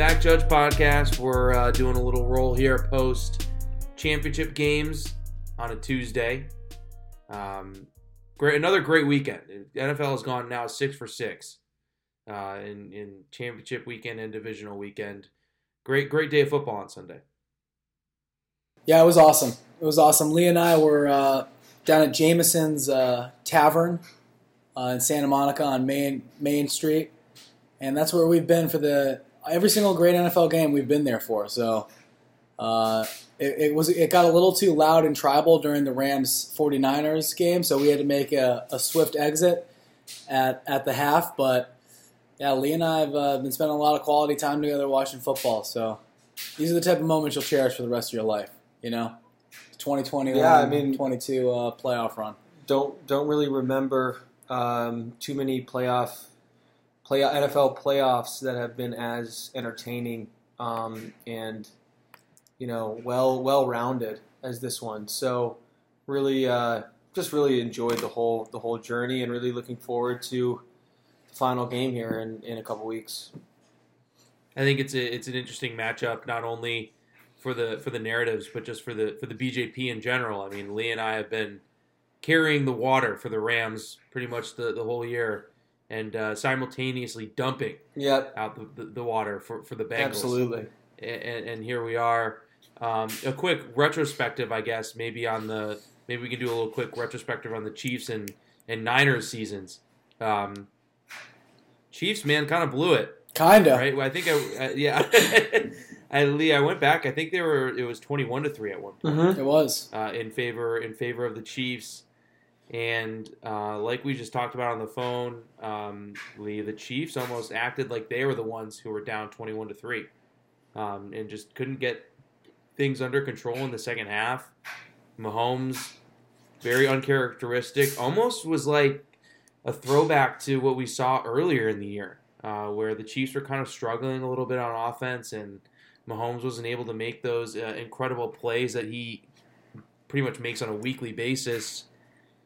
Back Judge podcast. We're uh, doing a little roll here post championship games on a Tuesday. Um, great, another great weekend. NFL has gone now six for six uh, in in championship weekend and divisional weekend. Great, great day of football on Sunday. Yeah, it was awesome. It was awesome. Lee and I were uh, down at Jameson's uh, Tavern uh, in Santa Monica on Main Main Street, and that's where we've been for the every single great NFL game we've been there for. So uh, it, it, was it got a little too loud and tribal during the Rams 49ers game, so we had to make a, a swift exit at at the half. But yeah, Lee and I have uh, been spending a lot of quality time together watching football. So these are the type of moments you'll cherish for the rest of your life. You know, 2021, Yeah, I mean- 22 uh, playoff run. don't don't really remember um, too many playoff play NFL playoffs that have been as entertaining um, and you know well well rounded as this one. So really, uh, just really enjoyed the whole the whole journey and really looking forward to the final game here in, in a couple weeks. I think it's a it's an interesting matchup, not only for the for the narratives, but just for the for the BJP in general. I mean, Lee and I have been carrying the water for the Rams pretty much the, the whole year, and uh, simultaneously dumping Yep, out the, the, the water for, for the Bengals. absolutely. And, and here we are. Um, a quick retrospective, I guess, maybe on the maybe we can do a little quick retrospective on the Chiefs and and Niners seasons. Um, Chiefs, man, kind of blew it Kinda. right? Well, I think I, uh, yeah. I, Lee, I went back. I think they were. It was twenty-one to three at one point Mm-hmm. It was. uh, in favor in favor of the Chiefs. And uh, like we just talked about on the phone, um, Lee, the Chiefs almost acted like they were the ones who were down twenty-one to three, um, and just couldn't get things under control in the second half. Mahomes, very uncharacteristic, almost was like a throwback to what we saw earlier in the year, uh, where the Chiefs were kind of struggling a little bit on offense, and Mahomes wasn't able to make those uh, incredible plays that he pretty much makes on a weekly basis.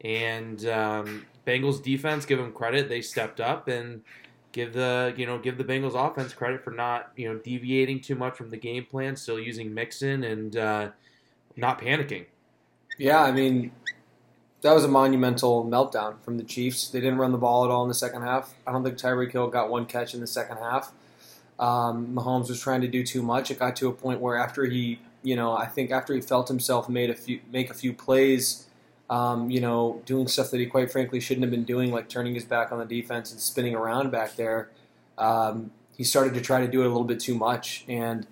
And um, Bengals defense, give them credit, they stepped up and give the you know give the Bengals offense credit for not you know deviating too much from the game plan, still using Mixon and uh, not panicking. Yeah, I mean, that was a monumental meltdown from the Chiefs. They didn't run the ball at all in the second half. I don't think Tyreek Hill got one catch in the second half. Um, Mahomes was trying to do too much. It got to a point where after he, you know, I think after he felt himself made a few make a few plays, um, you know, doing stuff that he quite frankly shouldn't have been doing, like turning his back on the defense and spinning around back there. Um, he started to try to do it a little bit too much, and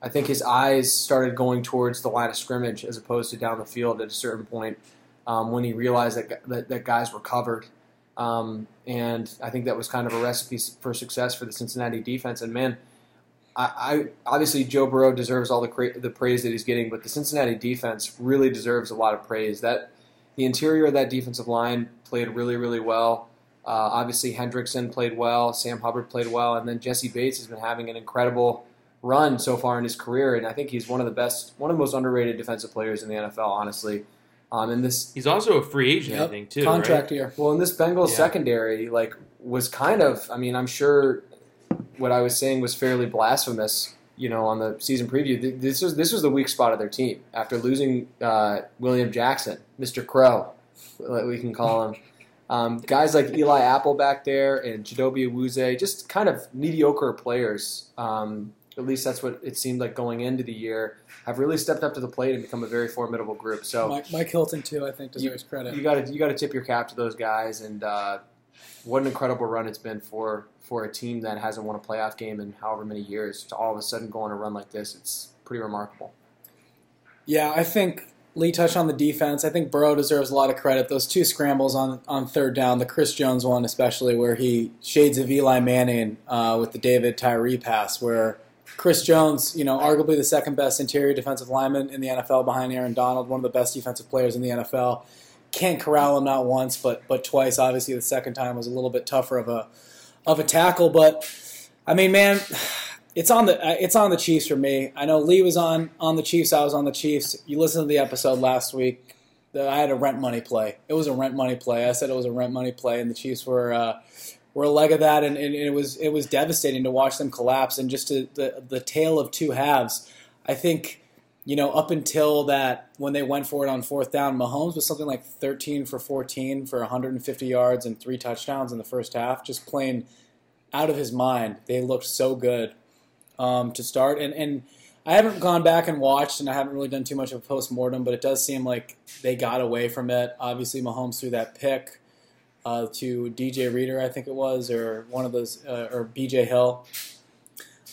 I think his eyes started going towards the line of scrimmage as opposed to down the field at a certain point um, when he realized that, that that guys were covered. Um, and I think that was kind of a recipe for success for the Cincinnati defense. And man, I, obviously Joe Burrow deserves all the cra- the praise that he's getting, but the Cincinnati defense really deserves a lot of praise. That the interior of that defensive line played really, really well. Uh, obviously, Hendrickson played well. Sam Hubbard played well, and then Jessie Bates has been having an incredible run so far in his career, and I think he's one of the best, one of the most underrated defensive players in the NFL, honestly. Um, and this, He's also a free agent, I think, too. Contract right? year. well, in this Bengals Yeah. secondary, like, was kind of, I mean, I'm sure what I was saying was fairly blasphemous, you know, on the season preview. Th- This was this was the weak spot of their team after losing uh, William Jackson, Mr. Crow, we can call him. Um, guys like Eli Apple back there and Chidobe Awuzie, just kind of mediocre players. Um, at least that's what it seemed like going into the year. Have really stepped up to the plate and become a very formidable group. So Mike, Mike Hilton too, I think, deserves credit. you got to you got to tip your cap to those guys, and uh, what an incredible run it's been for for a team that hasn't won a playoff game in however many years. To all of a sudden go on a run like this, it's pretty remarkable. Yeah, I think Lee touched on the defense. I think Burrow deserves a lot of credit. Those two scrambles on, on third down, the Chris Jones one especially, where he shades of Eli Manning uh, with the David Tyree pass, where Chris Jones, you know, arguably the second best interior defensive lineman in the NFL behind Aaron Donald, one of the best defensive players in the NFL. Can't corral him not once, but but twice. Obviously, the second time was a little bit tougher of a of a tackle. But I mean, man, it's on the uh, it's on the Chiefs for me. I know Lee was on on the Chiefs. I was on the Chiefs. You listened to the episode last week. The, I had a rent money play. It was a rent money play. I said it was a rent money play, and the Chiefs were uh, were a leg of that, and, and it was it was devastating to watch them collapse. And just to, the the tale of two halves, I think you know up until that when they went for it on fourth down, Mahomes was something like 13 for 14 for 150 yards and three touchdowns in the first half, just playing out of his mind. They looked so good um, to start, and and I haven't gone back and watched, and I haven't really done too much of a post mortem, but it does seem like they got away from it. Obviously, Mahomes threw that pick uh, to DJ Reader, I think it was, or one of those, uh, or BJ Hill.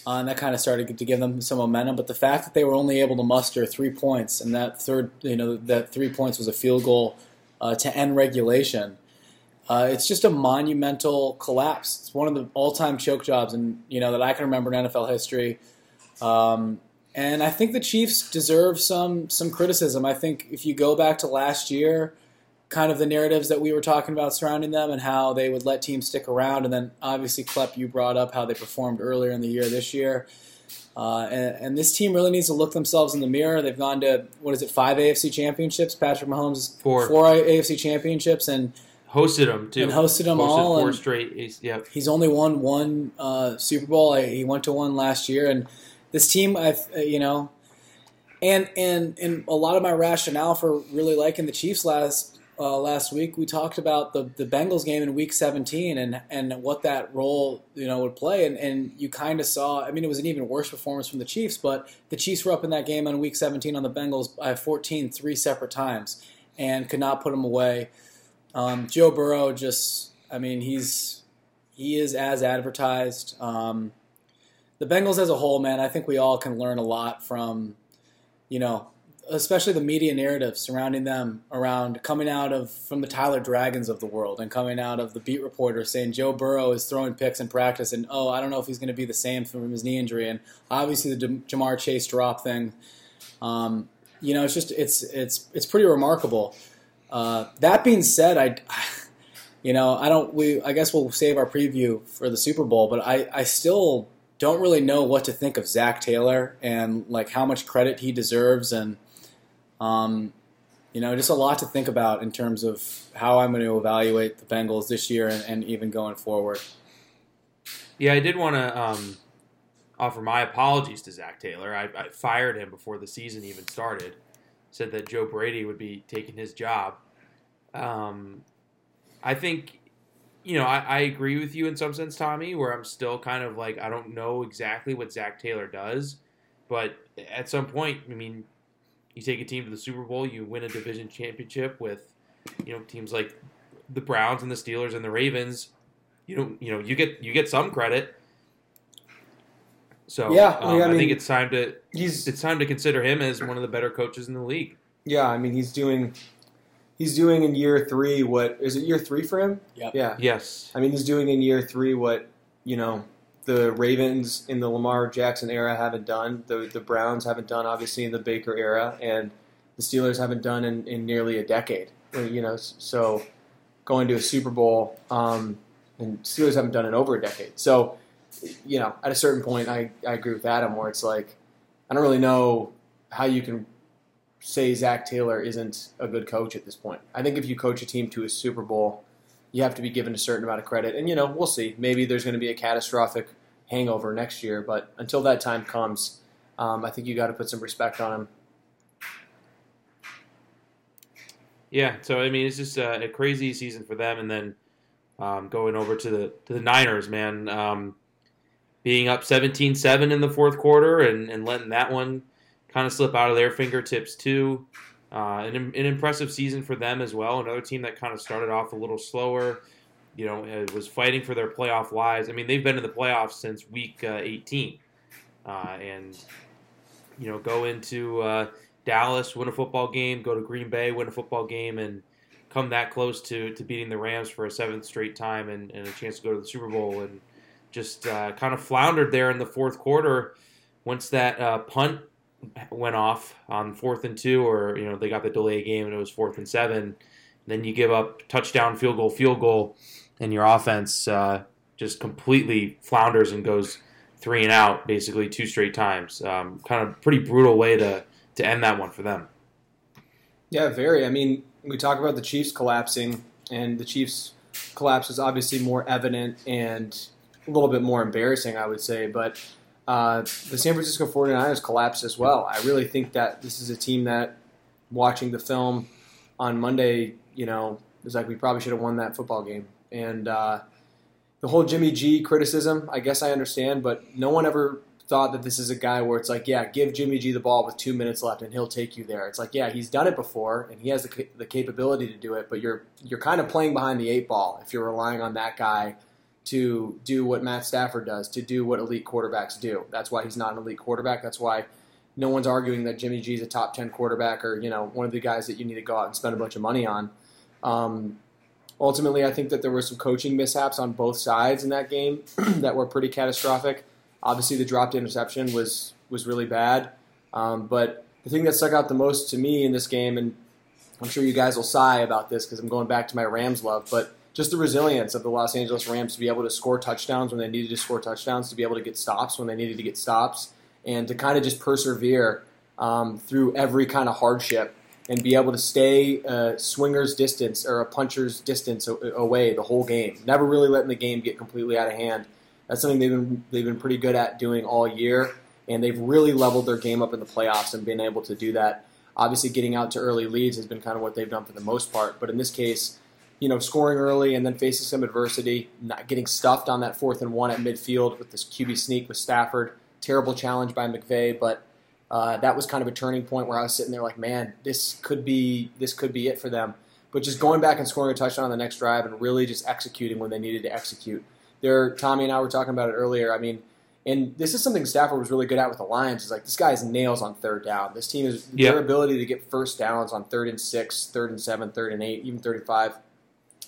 Uh, and that kind of started to give them some momentum. But the fact that they were only able to muster three points, and that third, you know, that three points was a field goal uh, to end regulation, uh, it's just a monumental collapse. It's one of the all-time choke jobs, and you know that I can remember in NFL history. Um, and I think the Chiefs deserve some some criticism. I think if you go back to last year, kind of the narratives that we were talking about surrounding them and how they would let teams stick around, and then obviously Klepp, you brought up how they performed earlier in the year this year. Uh, and, and, this team really needs to look themselves in the mirror. They've gone to what is it, five AFC championships? Patrick Mahomes four, four AFC championships, and hosted them too. And hosted them hosted all. Four straight. Yeah. He's only won one uh, Super Bowl. He went to one last year, and this team, I you know, and and and a lot of my rationale for really liking the Chiefs last uh, last week, we talked about the, the Bengals game in Week 17 and and what that role you know would play, and, and you kind of saw. I mean, it was an even worse performance from the Chiefs, but the Chiefs were up in that game on Week 17 on the Bengals by 14 three separate times and could not put them away. Um, Joe Burrow just, I mean, he's he is as advertised. Um, the Bengals as a whole, man, I think we all can learn a lot from, you know, especially the media narrative surrounding them around coming out of from the Tyler Dragons of the world and coming out of the beat reporter saying Joe Burrow is throwing picks in practice and oh I don't know if he's going to be the same from his knee injury. And obviously the Ja'Marr Chase drop thing um, you know it's just it's it's it's pretty remarkable. Uh, that being said I you know I don't we I guess we'll save our preview for the Super Bowl but I I still don't really know what to think of Zac Taylor and like how much credit he deserves and um, you know, just a lot to think about in terms of how I'm going to evaluate the Bengals this year and, and even going forward. Yeah, I did want to um, offer my apologies to Zac Taylor. I, I, fired him before the season even started. Said that Joe Brady would be taking his job. Um, I think, you know, I, I agree with you in some sense, Tommy, where I'm still kind of like, I don't know exactly what Zac Taylor does. But at some point, I mean, you take a team to the Super Bowl, you win a division championship with, you know, teams like the Browns and the Steelers and the Ravens. You know, you know, you get you get some credit. So yeah, um, I, I, mean, think it's time to he's it's time to consider him as one of the better coaches in the league. Yeah, I mean he's doing he's doing in year three what is it year three for him? Yep. Yeah. Yes. I mean he's doing in year three what you know the Ravens in the Lamar Jackson era haven't done. The the Browns haven't done obviously in the Baker era, and the Steelers haven't done in, in nearly a decade. You know, so going to a Super Bowl, um, and Steelers haven't done in over a decade. So, you know, at a certain point, I, I agree with Adam where it's like I don't really know how you can say Zac Taylor isn't a good coach at this point. I think if you coach a team to a Super Bowl you have to be given a certain amount of credit. And, you know, we'll see. Maybe there's going to be a catastrophic hangover next year. But until that time comes, um, I think you got to put some respect on him. Yeah, so I mean, it's just a, a crazy season for them, and then um, going over to the to the Niners, man, um, being up 17-7 in the fourth quarter and, and letting that one kind of slip out of their fingertips too. Uh, an, an impressive season for them as well. Another team that kind of started off a little slower, you know, it was fighting for their playoff lives. I mean, they've been in the playoffs since week uh, 18, uh, and you know, go into uh, Dallas, win a football game, go to Green Bay, win a football game, and come that close to, to beating the Rams for a seventh straight time and, and a chance to go to the Super Bowl, and just uh, kind of floundered there in the fourth quarter once that uh, punt went off on fourth and two, or you know they got the delay game and it was fourth and seven. Then you give up touchdown, field goal, field goal, and your offense uh, just completely flounders and goes three and out, basically two straight times. Um, kind of pretty brutal way to to end that one for them. Yeah, very. I mean, we talk about the Chiefs collapsing, and the Chiefs collapse is obviously more evident and a little bit more embarrassing, I would say. But uh, the San Francisco 49ers collapsed as well. I really think that this is a team that, watching the film on Monday, you know, it was like we probably should have won that football game. And uh, the whole Jimmy G criticism, I guess I understand, but no one ever thought that this is a guy where it's like, yeah, give Jimmy G the ball with two minutes left and he'll take you there. It's like, yeah, he's done it before and he has the, the capability to do it, but you're you're kind of playing behind the eight ball if you're relying on that guy to do what Matt Stafford does, to do what elite quarterbacks do. That's why he's not an elite quarterback. That's why no one's arguing that Jimmy G is a top ten quarterback or you know one of the guys that you need to go out and spend a bunch of money on. Um, ultimately, I think that there were some coaching mishaps on both sides in that game that were pretty catastrophic. Obviously, the dropped interception was was really bad. Um, but the thing that stuck out the most to me in this game, and I'm sure you guys will sigh about this because I'm going back to my Rams love, but just the resilience of the Los Angeles Rams to be able to score touchdowns when they needed to score touchdowns, to be able to get stops when they needed to get stops, and to kind of just persevere um, through every kind of hardship and be able to stay a swinger's distance or a puncher's distance away the whole game. Never really letting the game get completely out of hand. That's something they've been they've been pretty good at doing all year, and they've really leveled their game up in the playoffs and been able to do that. Obviously, getting out to early leads has been kind of what they've done for the most part, but in this case, you know, scoring early and then facing some adversity, not getting stuffed on that fourth and one at midfield with this QB sneak with Stafford. Terrible challenge by McVay, but uh, that was kind of a turning point where I was sitting there like, man, this could be this could be it for them. But just going back and scoring a touchdown on the next drive and really just executing when they needed to execute. There, Tommy and I were talking about it earlier. I mean, and this is something Stafford was really good at with the Lions. Is like this guy's nails on third down. This team is yep. their ability to get first downs on third and six, third and seven, third and eight, even thirty-five.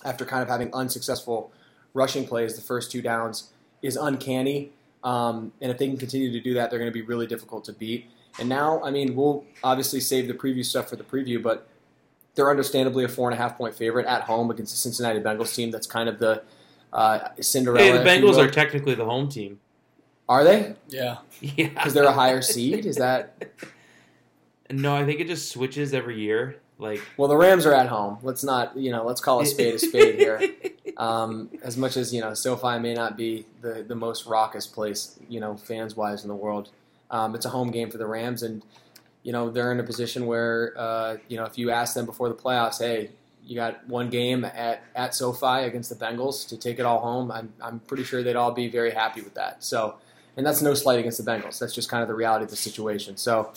After kind of having unsuccessful rushing plays, the first two downs is uncanny. Um, and if they can continue to do that, they're going to be really difficult to beat. And now, I mean, we'll obviously save the preview stuff for the preview, but they're understandably a four and a half point favorite at home against the Cincinnati Bengals team. That's kind of the uh, Cinderella. Hey, the Bengals are technically the home team. Are they? Yeah. Yeah. Because they're a higher seed. Is that? No, I think it just switches every year. Like, well, the Rams are at home. Let's not, you know, let's call a spade a spade here. Um, as much as you know, SoFi may not be the the most raucous place, you know, fans wise in the world. Um, it's a home game for the Rams, and you know they're in a position where uh, you know if you ask them before the playoffs, hey, you got one game at, at SoFi against the Bengals to take it all home. I'm I'm pretty sure they'd all be very happy with that. So, and that's no slight against the Bengals. That's just kind of the reality of the situation. So,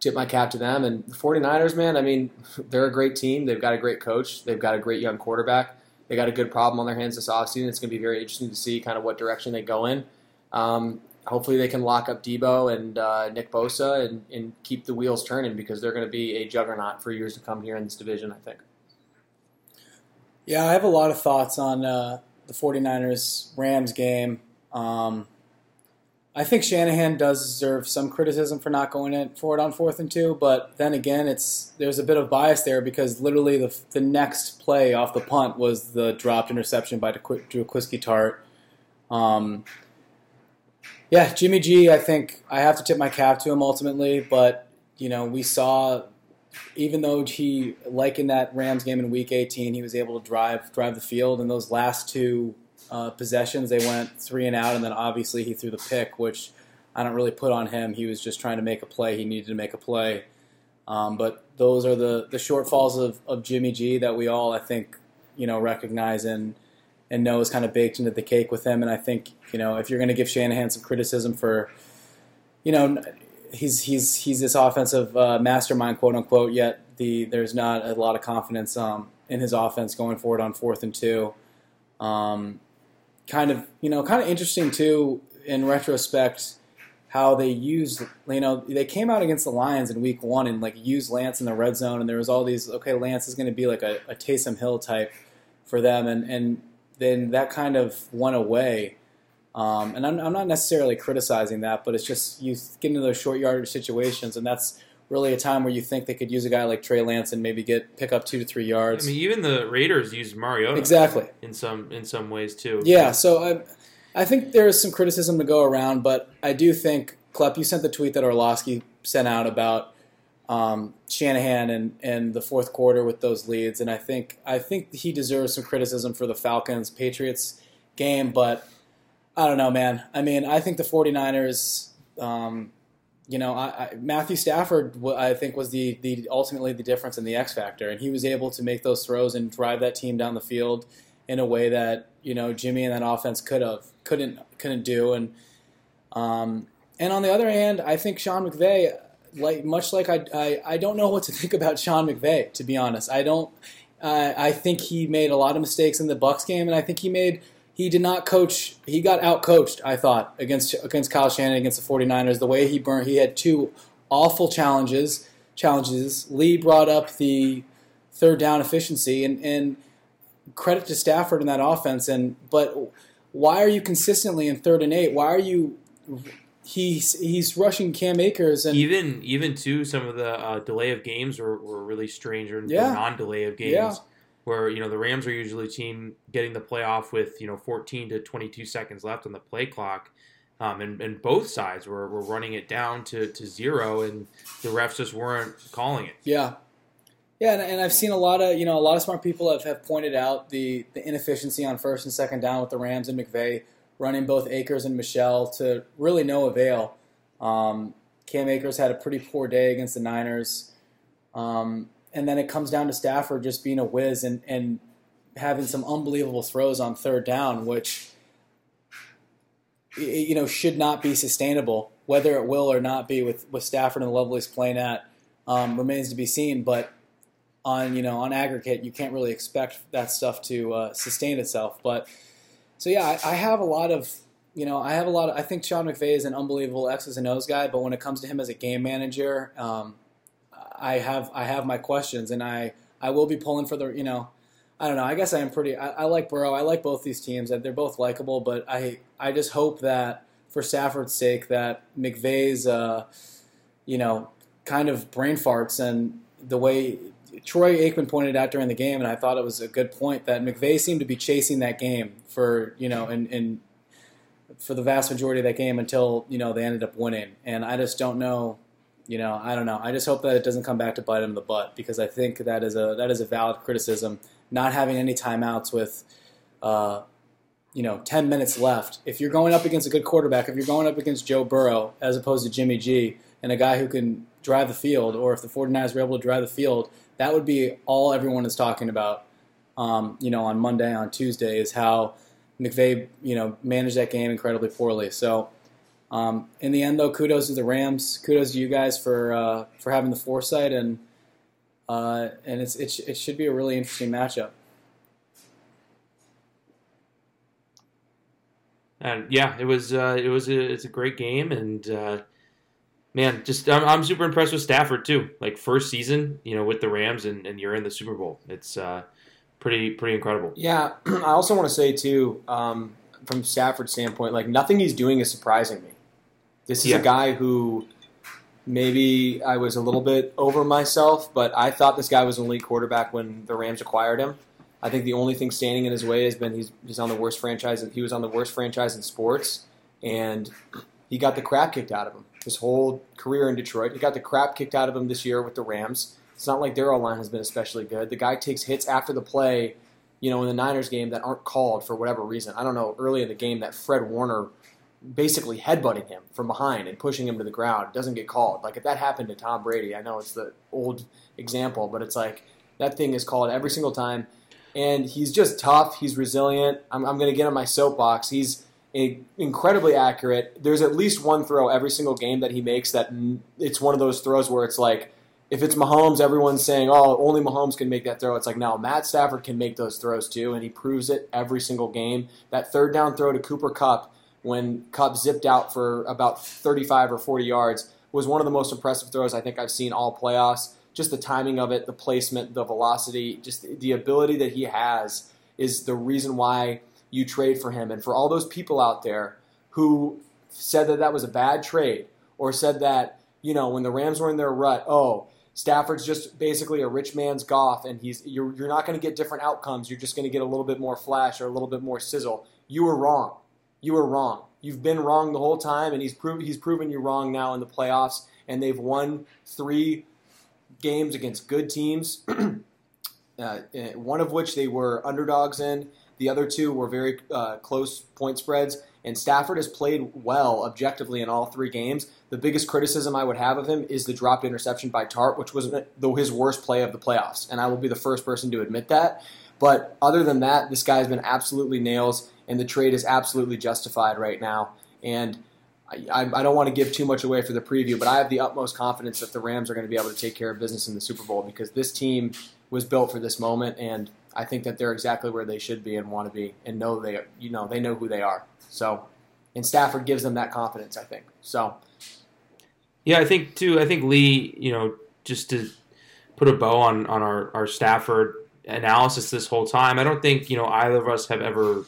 tip my cap to them. And the 49ers, man, I mean, they're a great team. They've got a great coach. They've got a great young quarterback. They got a good problem on their hands this offseason. It's going to be very interesting to see kind of what direction they go in. Um, hopefully they can lock up Debo and uh, Nick Bosa and, and, keep the wheels turning because they're going to be a juggernaut for years to come here in this division, I think. Yeah, I have a lot of thoughts on uh, the 49ers Rams game. Um, I think Shanahan does deserve some criticism for not going in for it on fourth and two, but then again, it's there's a bit of bias there because literally the the next play off the punt was the dropped interception by Jaquiski Tartt. Um, yeah, Jimmy G. I think I have to tip my cap to him ultimately, but you know we saw even though he like in that Rams game in Week 18, he was able to drive drive the field. In those last two uh, possessions, they went three and out, and then obviously he threw the pick, which I don't really put on him. He was just trying to make a play. He needed to make a play. Um, but those are the, the shortfalls of, of Jimmy G that we all, I think, you know, recognize and – and know is kind of baked into the cake with him. And I think you know if you're going to give Shanahan some criticism for, you know, he's he's he's this offensive uh, mastermind, quote unquote. Yet the there's not a lot of confidence um, in his offense going forward on fourth and two. Um, kind of you know kind of interesting too in retrospect how they used you know they came out against the Lions in week one and like used Lance in the red zone and there was all these okay Lance is going to be like a, a Taysom Hill type for them and and then that kind of went away. Um, and I'm, I'm, not necessarily criticizing that, but it's just you get into those short yardage situations, and that's really a time where you think they could use a guy like Trey Lance and maybe get pick up two to three yards. I mean, even the Raiders used Mariota exactly in some in some ways too. Yeah, so I, I think there is some criticism to go around, but I do think Klepp, you sent the tweet that Orlovsky sent out about um, Shanahan in, in the fourth quarter with those leads, and I think I think he deserves some criticism for the Falcons Patriots game, but I don't know, man. I mean, I think the 49ers, um, you know, I, I, Matthew Stafford, I think was the the ultimately the difference in the X factor, and he was able to make those throws and drive that team down the field in a way that you know Jimmy and that offense could have couldn't couldn't do, and um, and on the other hand, I think Sean McVay like much like I, I, I don't know what to think about Sean McVay to be honest. I don't. Uh, I think he made a lot of mistakes in the Bucs game, and I think he made he did not coach. He got out coached. I thought against against Kyle Shanahan against the 49ers. The way he burned, he had two awful challenges. Challenges. Lee brought up the third down efficiency, and and credit to Stafford in that offense. And but why are you consistently in third and eight? Why are you he's he's rushing Cam Akers and even even too some of the uh, delay of games were, were really strange or yeah. non-delay of games yeah. where you know the Rams are usually a team getting the playoff with you know 14 to 22 seconds left on the play clock. Um, and, and both sides were, were running it down to, to zero, and the refs just weren't calling it. Yeah, yeah, and, and, I've seen a lot of you know a lot of smart people have, have pointed out the the inefficiency on first and second down with the Rams and McVay running both Akers and Michel to really no avail. Um, Cam Akers had a pretty poor day against the Niners. Um, and then it comes down to Stafford just being a whiz and, and having some unbelievable throws on third down, which you know should not be sustainable. Whether it will or not be with, with Stafford and the level he's playing at um, remains to be seen. But on you know on aggregate, you can't really expect that stuff to uh, sustain itself. But so yeah, I, I, have a lot of you know I have a lot of I think Sean McVay is an unbelievable X's and O's guy, but when it comes to him as a game manager, um, I have I have my questions, and I I will be pulling for the you know. I don't know. I guess I am pretty. I, I like Burrow. I like both these teams. They're both likable, but I I just hope that for Stafford's sake that McVay's uh, you know kind of brain farts and the way Troy Aikman pointed out during the game, and I thought it was a good point that McVay seemed to be chasing that game for you know, in, in for the vast majority of that game until you know they ended up winning. And I just don't know, you know, I don't know. I just hope that it doesn't come back to bite him in the butt because I think that is a that is a valid criticism. Not having any timeouts with, uh, you know, ten minutes left. If you're going up against a good quarterback, if you're going up against Joe Burrow as opposed to Jimmy G and a guy who can drive the field, or if the 49ers were able to drive the field that would be all everyone is talking about. Um, you know, on Monday, on Tuesday, is how McVay, you know, managed that game incredibly poorly. So, um, in the end, though, kudos to the Rams. Kudos to you guys for uh, for having the foresight, and uh, and it's, it, it should be a really interesting matchup. And yeah, it was uh, it was a, it's a great game, and uh, man, just I'm, I'm, super impressed with Stafford too. Like first season, you know, with the Rams, and, and you're in the Super Bowl. It's uh, pretty pretty incredible. Yeah, I also want to say too, um, from Stafford's standpoint, like nothing he's doing is surprising me. This is yeah. a guy who maybe I was a little bit over myself, but I thought this guy was an elite quarterback when the Rams acquired him. I think the only thing standing in his way has been he's, he's on the worst franchise. He was on the worst franchise in sports, and he got the crap kicked out of him his whole career in Detroit. He got the crap kicked out of him this year with the Rams. It's not like their line has been especially good. The guy takes hits after the play, you know, in the Niners game that aren't called for whatever reason. I don't know. Early in the game, that Fred Warner basically headbutting him from behind and pushing him to the ground doesn't get called. Like if that happened to Tom Brady, I know it's the old example, but it's like that thing is called every single time. And he's just tough. He's resilient. I'm, I'm going to get on my soapbox. He's incredibly accurate. There's at least one throw every single game that he makes that it's one of those throws where it's like, if it's Mahomes, everyone's saying, "Oh, only Mahomes can make that throw." It's like, no, Matt Stafford can make those throws too, and he proves it every single game. That third down throw to Cooper Kupp when Kupp zipped out for about 35 or 40 yards was one of the most impressive throws I think I've seen all playoffs. Just the timing of it, the placement, the velocity, just the ability that he has is the reason why you trade for him. And for all those people out there who said that that was a bad trade or said that, you know, when the Rams were in their rut, oh, Stafford's just basically a rich man's Goff, and he's you're, you're not going to get different outcomes. You're just going to get a little bit more flash or a little bit more sizzle. You were wrong. You were wrong. You've been wrong the whole time, and he's proved he's proven you wrong now in the playoffs. And they've won three games against good teams. uh, one of which they were underdogs in. The other two were very uh, close point spreads. And Stafford has played well objectively in all three games. The biggest criticism I would have of him is the dropped interception by Tartt, which was his worst play of the playoffs. And I will be the first person to admit that. But other than that, this guy's been absolutely nails, and the trade is absolutely justified right now. And I, I, don't want to give too much away for the preview, but I have the utmost confidence that the Rams are going to be able to take care of business in the Super Bowl because this team was built for this moment, and I think that they're exactly where they should be and want to be, and know they you know they know who they are. So, and Stafford gives them that confidence. I think so. Yeah, I think too. I think Lee, you know, just to put a bow on on our our Stafford analysis this whole time, I don't think you know either of us have ever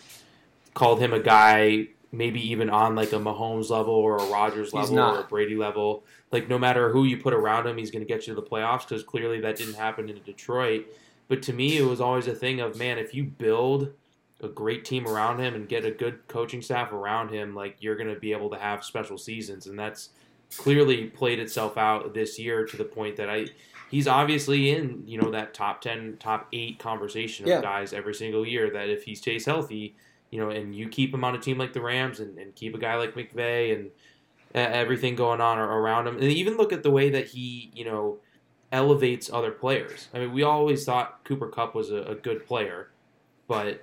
called him a guy maybe even on like a Mahomes level or a Rodgers level or a Brady level. Like no matter who you put around him, he's going to get you to the playoffs because clearly that didn't happen in Detroit. But to me, it was always a thing of man, if you build a great team around him and get a good coaching staff around him, like you're going to be able to have special seasons, and that's clearly played itself out this year to the point that I he's obviously in you know that top 10 top 8 conversation of yeah. guys every single year that if he stays healthy you know, and you keep him on a team like the Rams and, and keep a guy like McVay and uh, everything going on around him, and even look at the way that he, you know, elevates other players. I mean, we always thought Cooper Kupp was a, a good player, but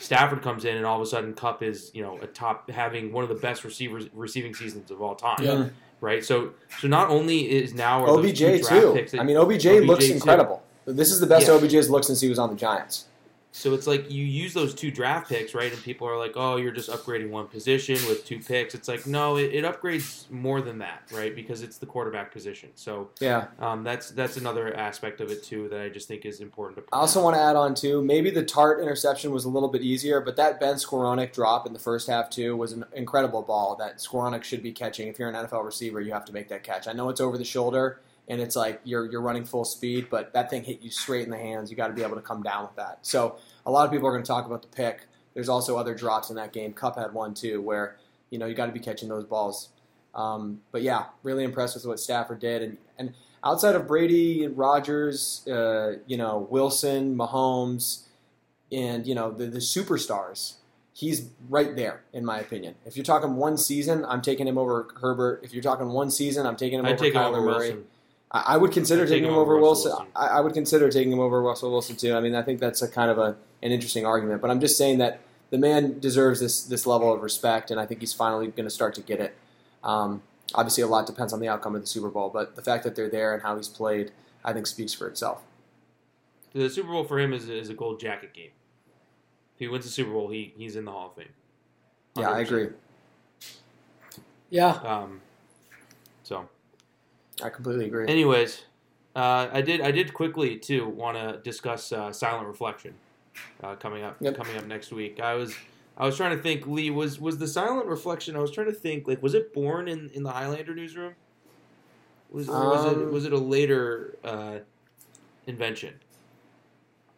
Stafford comes in and all of a sudden Kupp is, you know, a top having one of the best receivers receiving seasons of all time. Yeah. Right. So so not only is now OBJ too. That, I mean OBJ, OBJ looks incredible. Too. This is the best yeah. OBJ's looked since he was on the Giants. So it's like you use those two draft picks, right? And people are like, "Oh, you're just upgrading one position with two picks." It's like, no, it, it upgrades more than that, right? Because it's the quarterback position. So yeah, um, that's that's another aspect of it too that I just think is important to. I also want to add on too. Maybe the Tartt interception was a little bit easier, but that Ben Skowronek drop in the first half too was an incredible ball that Skowronek should be catching. If you're an NFL receiver, you have to make that catch. I know it's over the shoulder and it's like you're you're running full speed, but that thing hit you straight in the hands. You got to be able to come down with that. So a lot of people are going to talk about the pick. There's also other drops in that game. Kupp had one too, where you know you got to be catching those balls. Um, but yeah, really impressed with what Stafford did, and and outside of Brady and Rodgers, uh, you know Wilson, Mahomes, and you know the, the superstars, he's right there in my opinion. If you're talking one season, I'm taking him over Herbert. If you're talking one season, I'm taking him I'd over Kyler Murray. Wilson. I would consider taking him over Wilson. Wilson. I, I, would consider taking him over Russell Wilson too. I mean, I think that's a kind of a, an interesting argument. But I'm just saying that the man deserves this this level of respect, and I think he's finally going to start to get it. Um, obviously, a lot depends on the outcome of the Super Bowl, but the fact that they're there and how he's played, I think, speaks for itself. The Super Bowl for him is, is a gold jacket game. If he wins the Super Bowl, he, he's in the Hall of Fame. 100%. Yeah, I agree. Yeah. Um, so I completely agree. Anyways, uh, I did I did quickly too want to discuss uh, Silent Reflection uh, coming up yep. coming up next week. I was I was trying to think. Lee was was the Silent Reflection. I was trying to think like was it born in, in the Highlander newsroom? Was um, was it was it a later uh, invention?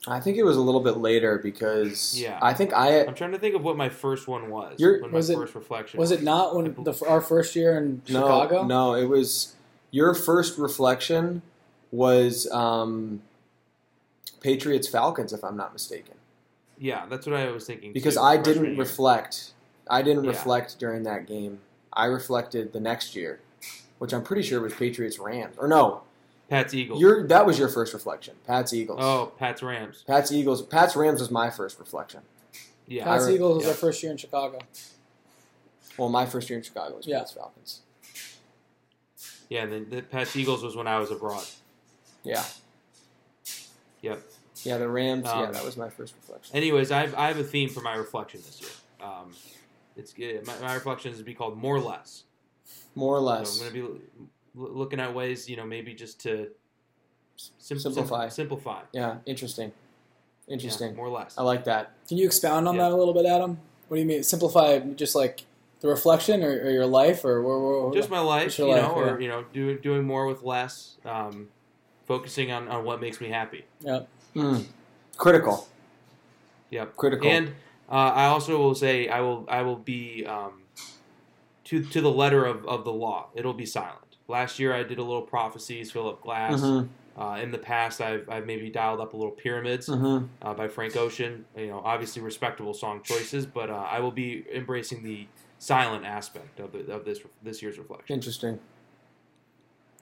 I think it was a little bit later because yeah. I think I. I'm trying to think of what my first one was. Your, was it, first reflection? Was it not when the, our first year in Chicago? No, no, it was your first reflection was um, Patriots Falcons, if I'm not mistaken. Yeah, that's what I was thinking. Because too, I didn't year. reflect. I didn't yeah. reflect during that game. I reflected the next year, which I'm pretty sure was Patriots Rams. Or no, Pats Eagles. Your that was your first reflection. Pats Eagles. Oh, Pats Rams. Pats Eagles. Pats Rams was my first reflection. Yeah, Pats re- Eagles was yeah. our first year in Chicago. Well, my first year in Chicago was yeah. Pats Falcons. Yeah, and then the Pats Eagles was when I was abroad. Yeah. Yep. Yeah, the Rams. Um, yeah, that was my first reflection. Anyways, I have, I have a theme for my reflection this year. Um, it's my, my reflection is to be called more or less. More or less. So I'm going to be looking at ways, you know, maybe just to sim- simplify. simplify. Yeah, interesting. Interesting. Yeah, more or less. I like that. Can you expound on yeah. that a little bit, Adam? What do you mean? Simplify, just like the reflection or, or your life or, or, or just my life, you life, know, yeah. or you know, do, doing more with less, um, focusing on, on what makes me happy. Yep. Mm. Critical. Yep. Critical. And uh, I also will say I will I will be um, to to the letter of, of the law. It'll be silent. last year I did a little prophecies, Philip Glass. Mhm. Uh, in the past, I've, I've maybe dialed up a little pyramids Mhm. uh, by Frank Ocean. You know, obviously respectable song choices, but uh, I will be embracing the silent aspect of, the, of this this year's reflection. Interesting.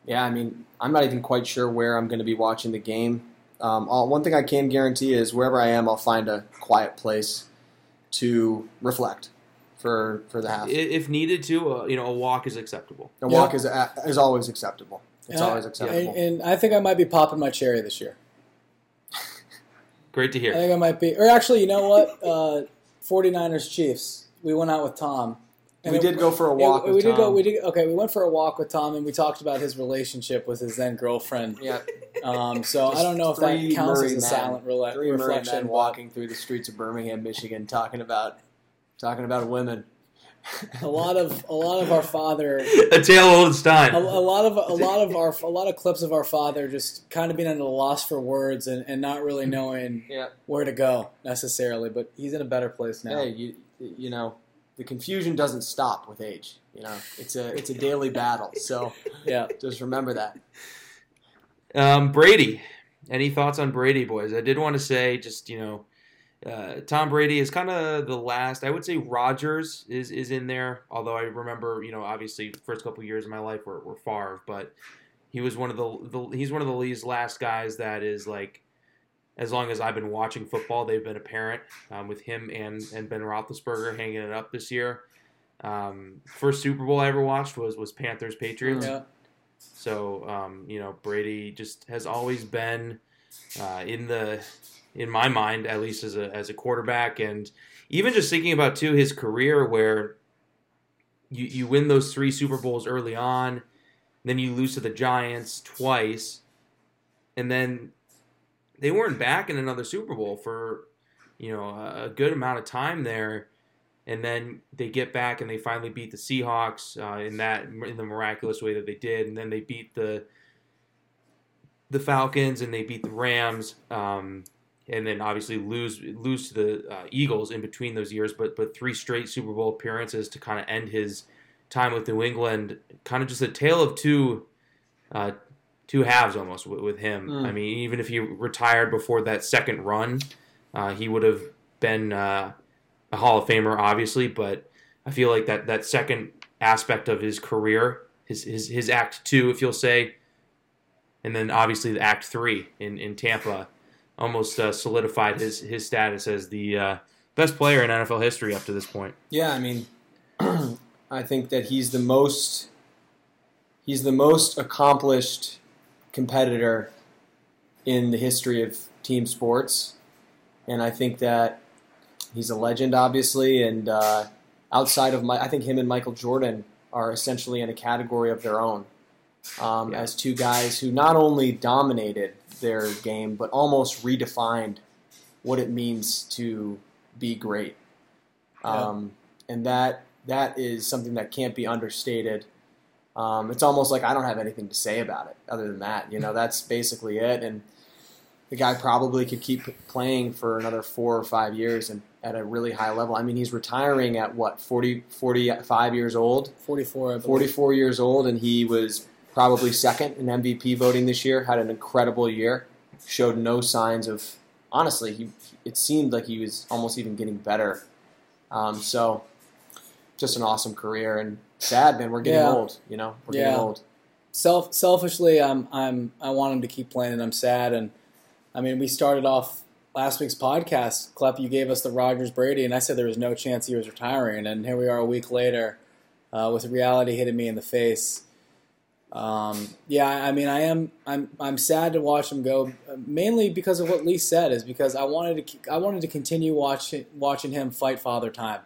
Yeah, I mean, I'm not even quite sure where I'm going to be watching the game. Um, all, one thing I can guarantee is wherever I am, I'll find a quiet place to reflect for for the half. If needed to, uh, you know, a walk is acceptable. A Yeah. walk is a- is always acceptable. It's Yeah, always And, acceptable. and I think I might be popping my cherry this year. Great to hear. I think I might be. Or actually, you know what? Uh, 49ers Chiefs. We went out with Tom. We it- did go for a it- walk. we with did go. We did. Okay, we went for a walk with Tom, and we talked about his relationship with his then girlfriend. Yeah, Um, so Just I don't know if that counts Murray as a men. silent rela- three Murray reflection. men walking through the streets of Birmingham, Michigan, talking about talking about women. A lot of a lot of our father a tale old as a, time. a lot of a lot of our a lot of clips of our father just kind of being at a loss for words and, and not really knowing Yeah. where to go necessarily. But he's in a better place now. Hey, you you know, the confusion doesn't stop with age. You know, it's a it's a daily battle. So Yeah. just remember that. Um, Brady. Any thoughts on Brady, boys? I did want to say, just you know, uh, Tom Brady is kind of the last. I would say Rodgers is is in there. Although I remember, you know, obviously first couple years of my life were, were Favre, but he was one of the, the he's one of the league's last guys that is like, as long as I've been watching football, they've been a parent um, with him and and Ben Roethlisberger hanging it up this year. Um, first Super Bowl I ever watched was was Panthers Patriots. Yeah. So um, you know, Brady just has always been uh, in the in my mind, at least as a as a quarterback, and even just thinking about too his career, where you you win those three Super Bowls early on, then you lose to the Giants twice, and then they weren't back in another Super Bowl for you know a good amount of time there. And then they get back and they finally beat the Seahawks uh, in that in the miraculous way that they did, and then they beat the the Falcons and they beat the Rams, um, and then obviously lose lose to the uh, Eagles in between those years. But but three straight Super Bowl appearances to kind of end his time with New England. Kind of just a tale of two uh, two halves almost with, with him. Mm. I mean, even if he retired before that second run, uh, he would have been uh, a Hall of Famer, obviously. But I feel like that that second aspect of his career, his his, his act two, if you'll say, and then obviously the act three in in Tampa, almost uh, solidified his his status as the uh, best player in NFL history up to this point. Yeah, I mean, I think that he's the most he's the most accomplished competitor in the history of team sports, and I think that he's a legend, obviously. And uh, outside of my, I think him and Michael Jordan are essentially in a category of their own um, Yeah. as two guys who not only dominated their game but almost redefined what it means to be great. Um, and that that is something that can't be understated. Um, it's almost like I don't have anything to say about it other than that. You know, that's basically it. And the guy probably could keep playing for another four or five years and at a really high level. I mean, he's retiring at what 40, 45 years old, 44. I believe. 44 years old, and he was probably second in MVP voting this year. Had an incredible year. Showed no signs of. Honestly, he it seemed like he was almost even getting better. Um, so, just an awesome career and sad, man. We're getting Yeah. old. You know, we're Yeah. getting old. Self selfishly, I'm I'm I want him to keep playing, and I'm sad. And I mean, we started off last week's podcast. Klepp, you gave us the Rodgers Brady, and I said there was no chance he was retiring, and here we are a week later, uh, with reality hitting me in the face. Um, yeah, I mean, I am I'm I'm sad to watch him go, mainly because of what Lee said, is because I wanted to I wanted to continue watching watching him fight Father Time,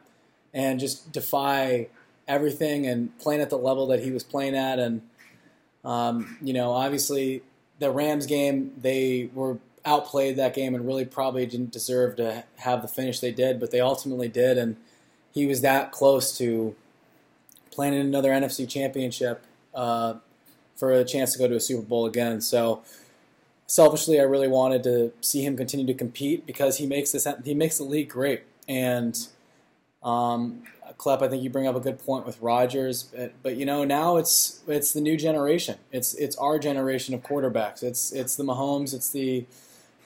and just defy everything and playing at the level that he was playing at, and um, you know, obviously the Rams game they were outplayed that game and really probably didn't deserve to have the finish they did, but they ultimately did, and he was that close to playing in another NFC Championship uh, for a chance to go to a Super Bowl again. So selfishly, I really wanted to see him continue to compete because he makes this he makes the league great. And um, Klepp, I think you bring up a good point with Rodgers, but, but you know now it's it's the new generation. It's it's our generation of quarterbacks. It's it's the Mahomes, it's the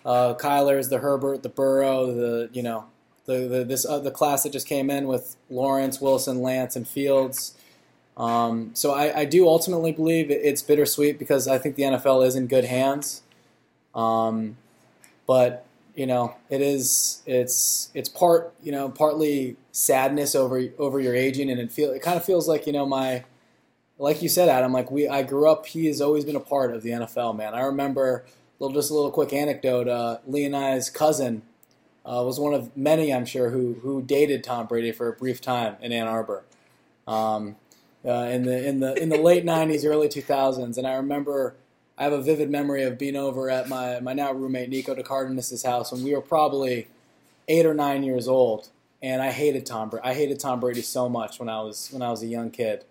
uh, Kylers, the Herbert, the Burrow, the you know the, the this uh, the class that just came in with Lawrence, Wilson, Lance, and Fields. Um, so I, I do ultimately believe it's bittersweet because I think the NFL is in good hands. Um, but you know, it is it's it's part you know partly sadness over over your aging, and it feel it kind of feels like you know my like you said, Adam. Like we, I grew up. He has always been a part of the NFL. Man, I remember little just a little quick anecdote. Uh, Lee and I's cousin uh, was one of many, I'm sure, who who dated Tom Brady for a brief time in Ann Arbor. Um, uh, in the in the in the late '90s, early 2000s, and I remember I have a vivid memory of being over at my, my now roommate Nico DeCardenas' house when we were probably eight or nine years old, and I hated Tom. Brady. I hated Tom Brady so much when I was when I was a young kid,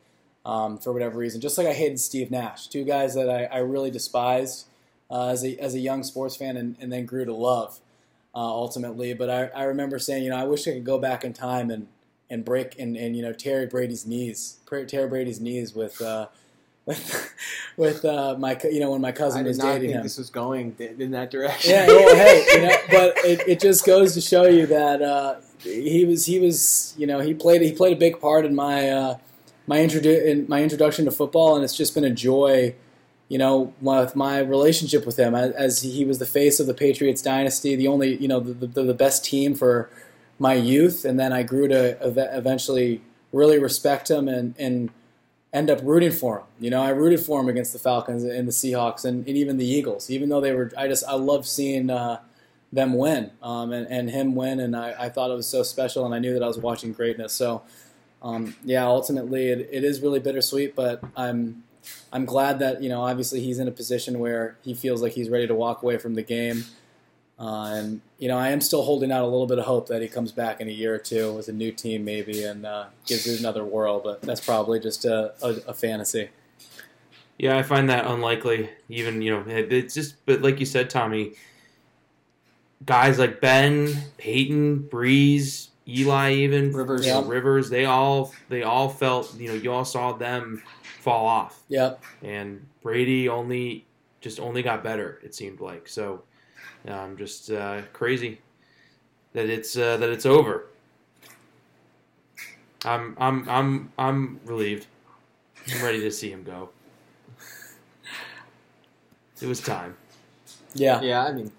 um, for whatever reason. Just like I hated Steve Nash, two guys that I, I really despised uh, as a as a young sports fan, and, and then grew to love uh, ultimately. But I, I remember saying, you know, I wish I could go back in time and and break and, and you know Terry Brady's knees, Terry Brady's knees with. Uh, with, with uh, my you know when my cousin was dating him. This was going in that direction. Yeah, well, hey, you know, but it, it just goes to show you that uh, he was he was you know he played he played a big part in my uh, my introdu- in my introduction to football, and it's just been a joy. You know, with my relationship with him, as he was the face of the Patriots dynasty, the only, you know, the, the, the best team for my youth, and then I grew to eventually really respect him and, and end up rooting for him. You know, I rooted for him against the Falcons and the Seahawks and, and even the Eagles, even though they were. I just I love seeing uh, them win um, and, and him win, and I, I thought it was so special, and I knew that I was watching greatness. So, um, yeah, ultimately it, it is really bittersweet, but I'm I'm glad that you know obviously he's in a position where he feels like he's ready to walk away from the game. Uh, and you know, I am still holding out a little bit of hope that he comes back in a year or two with a new team, maybe, and uh, gives it another whirl. But that's probably just a, a, a, fantasy. Yeah, I find that unlikely. Even you know, it's just. But like you said, Tommy, guys like Ben, Peyton, Brees, Eli, even Rivers, you know, Rivers, they all they all felt. You know, you all saw them fall off. Yep. And Brady only just only got better. It seemed like so um, just uh, crazy that it's uh, that it's over. I'm I'm I'm I'm relieved. I'm ready to see him go. It was time. Yeah. Yeah. I mean,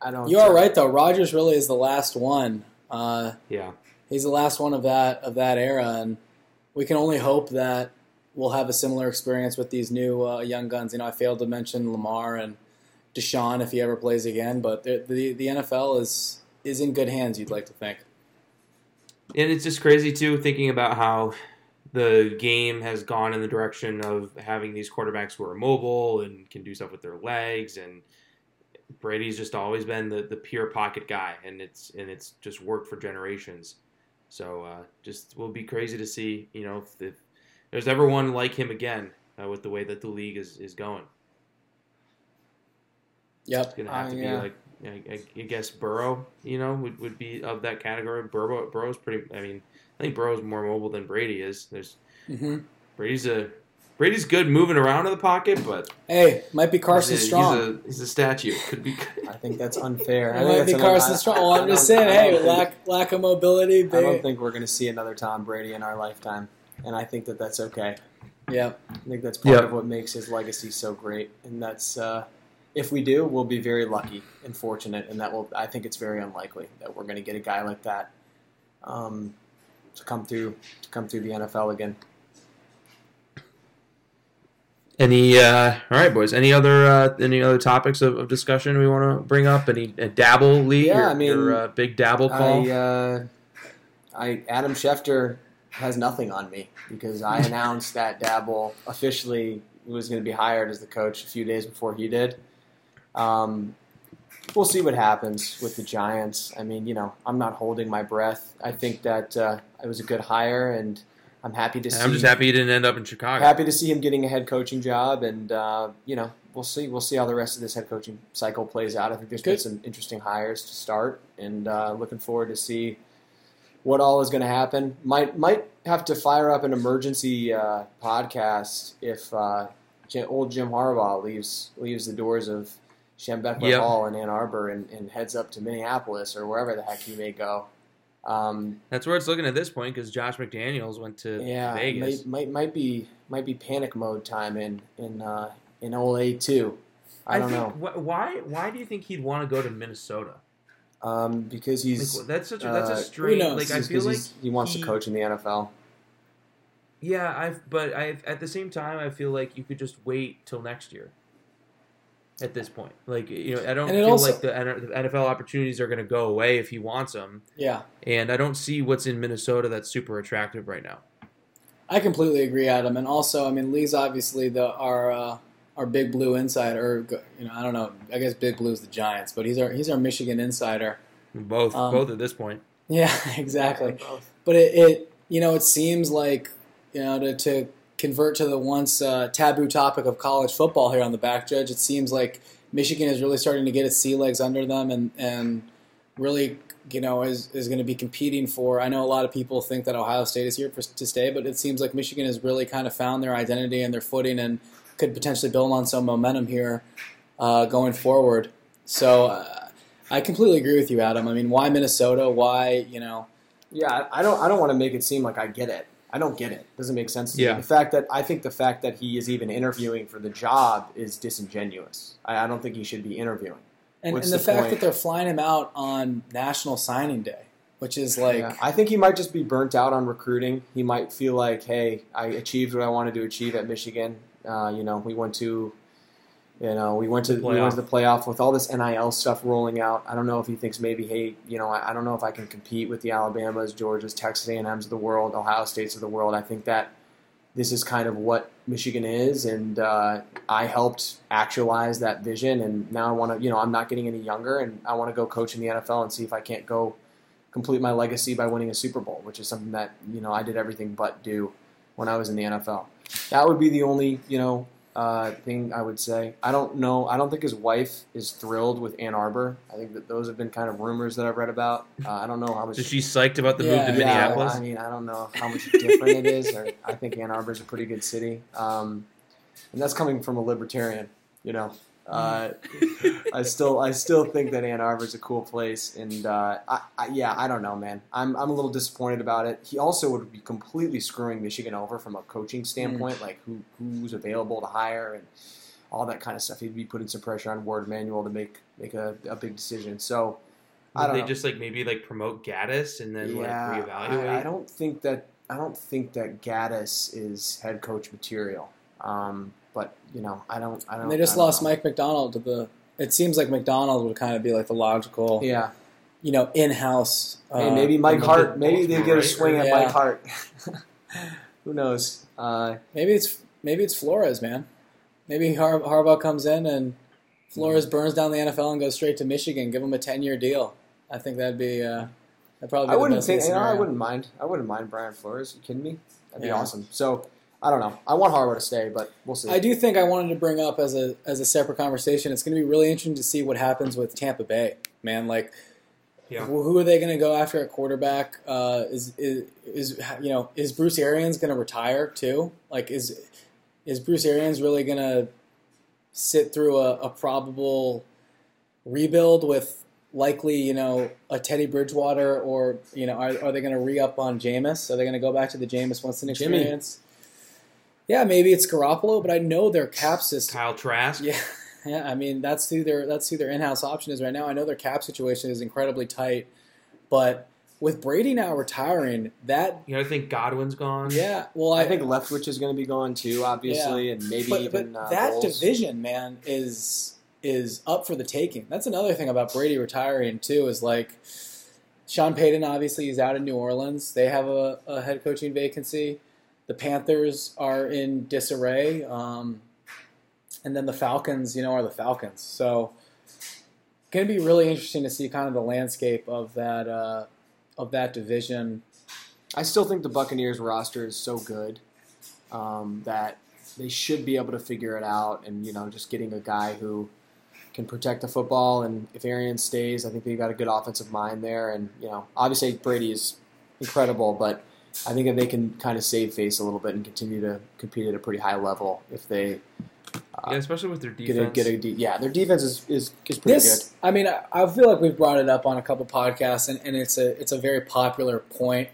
I don't. You are right though. Rodgers really is the last one. Uh, yeah. He's the last one of that of that era, and we can only hope that we'll have a similar experience with these new uh, young guns. You know, I failed to mention Lamar and Deshaun if he ever plays again. But the, the, the NFL is is in good hands. You'd like to think. And it's just crazy too, thinking about how the game has gone in the direction of having these quarterbacks who are mobile and can do stuff with their legs and Brady's just always been the, the pure pocket guy and it's and it's just worked for generations. So uh, just will be crazy to see, you know, if, if there's ever one like him again uh, with the way that the league is, is going. Yep. It's gonna have uh, to yeah. be like I, I, guess Burrow, you know, would, would be of that category. Burrow Burrow's pretty. I mean, I think Burrow's more mobile than Brady is. There's mm-hmm. Brady's a Brady's good moving around in the pocket, but hey, might be Carson he's a, Strong. He's a, he's a statue. Could be. I think that's unfair. I might be Carson Strong. Well, I'm just saying, hey, lack lack of mobility. I don't think we're going to see another Tom Brady in our lifetime, and I think that that's okay. Yeah, I think that's part yep. of what makes his legacy so great, and that's. Uh, if we do, we'll be very lucky and fortunate, and that will. I think it's very unlikely that we're going to get a guy like that um, to come through to come through the NFL again. Any uh, all right, boys? Any other uh, any other topics of, of discussion we want to bring up? Any a Daboll league? Yeah, your, I mean, your, uh, big Daboll call. I, uh, I Adam Schefter has nothing on me because I announced that Daboll officially was going to be hired as the coach a few days before he did. Um, we'll see what happens with the Giants. I mean, you know, I'm not holding my breath. I think that uh, it was a good hire, and I'm happy to see. I'm just happy he didn't end up in Chicago. Happy to see him getting a head coaching job, and uh, you know, we'll see. We'll see how the rest of this head coaching cycle plays out. I think there's good. been some interesting hires to start, and uh, looking forward to see what all is going to happen. Might might have to fire up an emergency uh, podcast if uh, old Jim Harbaugh leaves leaves the doors of Schembechler Yep. Hall in Ann Arbor and, and heads up to Minneapolis or wherever the heck he may go. Um, That's where it's looking at this point because Josh McDaniels went to yeah, Vegas. might, might might be might be panic mode time in in uh, in OA too. I don't think, know wh- why. Why do you think he'd want to go to Minnesota? um, because he's Like, that's such a that's uh, a who strange. knows? Like I feel like he wants he- to coach in the NFL. Yeah, I. But I. At the same time, I feel like you could just wait till next year. At this point, like you know, I don't And feel also- like the the NFL opportunities are going to go away if he wants them, Yeah, and I don't see what's in Minnesota that's super attractive right now. I completely agree, Adam. And also, I mean, Lee's obviously the our uh, our big blue insider. Or, you know, I don't know. I guess Big Blue's the Giants, but he's our he's our Michigan insider. Both, Um, both at this point. Yeah, exactly. But it, it you know, it seems like you know to, to convert to the once uh, taboo topic of college football here on the back judge. It seems like Michigan is really starting to get its sea legs under them, and and really you know is is going to be competing for. I know a lot of people think that Ohio State is here for, to stay, but it seems like Michigan has really kind of found their identity and their footing, and could potentially build on some momentum here uh, going forward. So. Uh, I completely agree with you, Adam. I mean, why Minnesota? Why, you know, Yeah, I don't. I don't want to make it seem like I get it. I don't get it. Doesn't make sense to Yeah. me. The fact that I think the fact that he is even interviewing for the job is disingenuous. I, I don't think he should be interviewing. And, and the, the fact point? that they're flying him out on National Signing Day, which is like, Yeah. I think he might just be burnt out on recruiting. He might feel like, hey, I achieved what I wanted to achieve at Michigan. Uh, you know, we went to, you know, we went to we went to the playoff with all this NIL stuff rolling out. I don't know if he thinks maybe, hey, you know, I, I don't know if I can compete with the Alabamas, Georgias, Texas A&M's of the world, Ohio States of the world. I think that this is kind of what Michigan is, and uh, I helped actualize that vision. And now I want to, you know, I'm not getting any younger, and I want to go coach in the NFL and see if I can't go complete my legacy by winning a Super Bowl, which is something that you know I did everything but do when I was in the NFL. That would be the only you know uh, thing I would say. I don't know. I don't think his wife is thrilled with Ann Arbor. I think that those have been kind of rumors that I've read about. Uh, I don't know how much. Is she psyched about the Yeah, move to yeah, Minneapolis? I mean, I don't know how much different it is. Or I think Ann Arbor is a pretty good city, um, and that's coming from a libertarian. You know, uh, I still I still think that Ann Arbor's a cool place, and uh, I, I, yeah, I don't know, man. I'm I'm a little disappointed about it. He also would be completely screwing Michigan over from a coaching standpoint, like who who's available to hire and all that kind of stuff. He'd be putting some pressure on Warde Manuel to make make a, a big decision. So. I don't they know. just like maybe like promote Gattis and then like reevaluate? I, I don't think that I don't think that Gattis is head coach material. Um, but you know, I don't. I don't. they just don't lost know. Mike Macdonald to the. It seems like Macdonald would kind of be like the logical, Yeah, you know, in-house. hey, uh, maybe Mike Hart. Maybe they get a swing at Yeah. Mike Hart. Who knows? Uh, maybe it's maybe it's Flores, man. Maybe Har- Harbaugh comes in and Flores burns down the NFL and goes straight to Michigan. Give him a ten-year deal. I think that'd be. Uh, that'd probably. Be I wouldn't think. You know, I wouldn't mind. I wouldn't mind Brian Flores. you kidding me? That'd be awesome. So I don't know. I want Harbaugh to stay, but we'll see. I do think I wanted to bring up as a as a separate conversation. It's going to be really interesting to see what happens with Tampa Bay, man. Like, Yeah. who who are they going to go after at quarterback? Uh, is, is is you know is Bruce Arians going to retire too? Like, is is Bruce Arians really going to sit through a, a probable rebuild with likely you know a Teddy Bridgewater or you know are, are they going to re up on Jameis? Are they going to go back to the Jameis Winston Jimmy. Experience? Yeah, maybe it's Garoppolo, but I know their cap system. Kyle Trask. Yeah, yeah. I mean, that's who their that's who their in-house option is right now. I know their cap situation is incredibly tight, but with Brady now retiring, that You know, I think Godwin's gone. yeah. Well, I, I think Leftwich is going to be gone too, obviously, and maybe but, even but uh, that Bowles. division, man, is is up for the taking. That's another thing about Brady retiring too. Is like Sean Payton obviously is out in New Orleans. They have a, a head coaching vacancy. The Panthers are in disarray, um, and then the Falcons, you know, are the Falcons. So, going to be really interesting to see kind of the landscape of that uh, of that division. I still think the Buccaneers roster is so good um, that they should be able to figure it out. And you know, just getting a guy who can protect the football, and if Arian stays, I think they've got a good offensive mind there. And you know, obviously Brady is incredible, but I think that they can kind of save face a little bit and continue to compete at a pretty high level if they yeah, especially with their get defense. a get a de- yeah their defense is is, is pretty This, I mean, I, I feel like we've brought it up on a couple podcasts, and, and it's a it's a very popular point.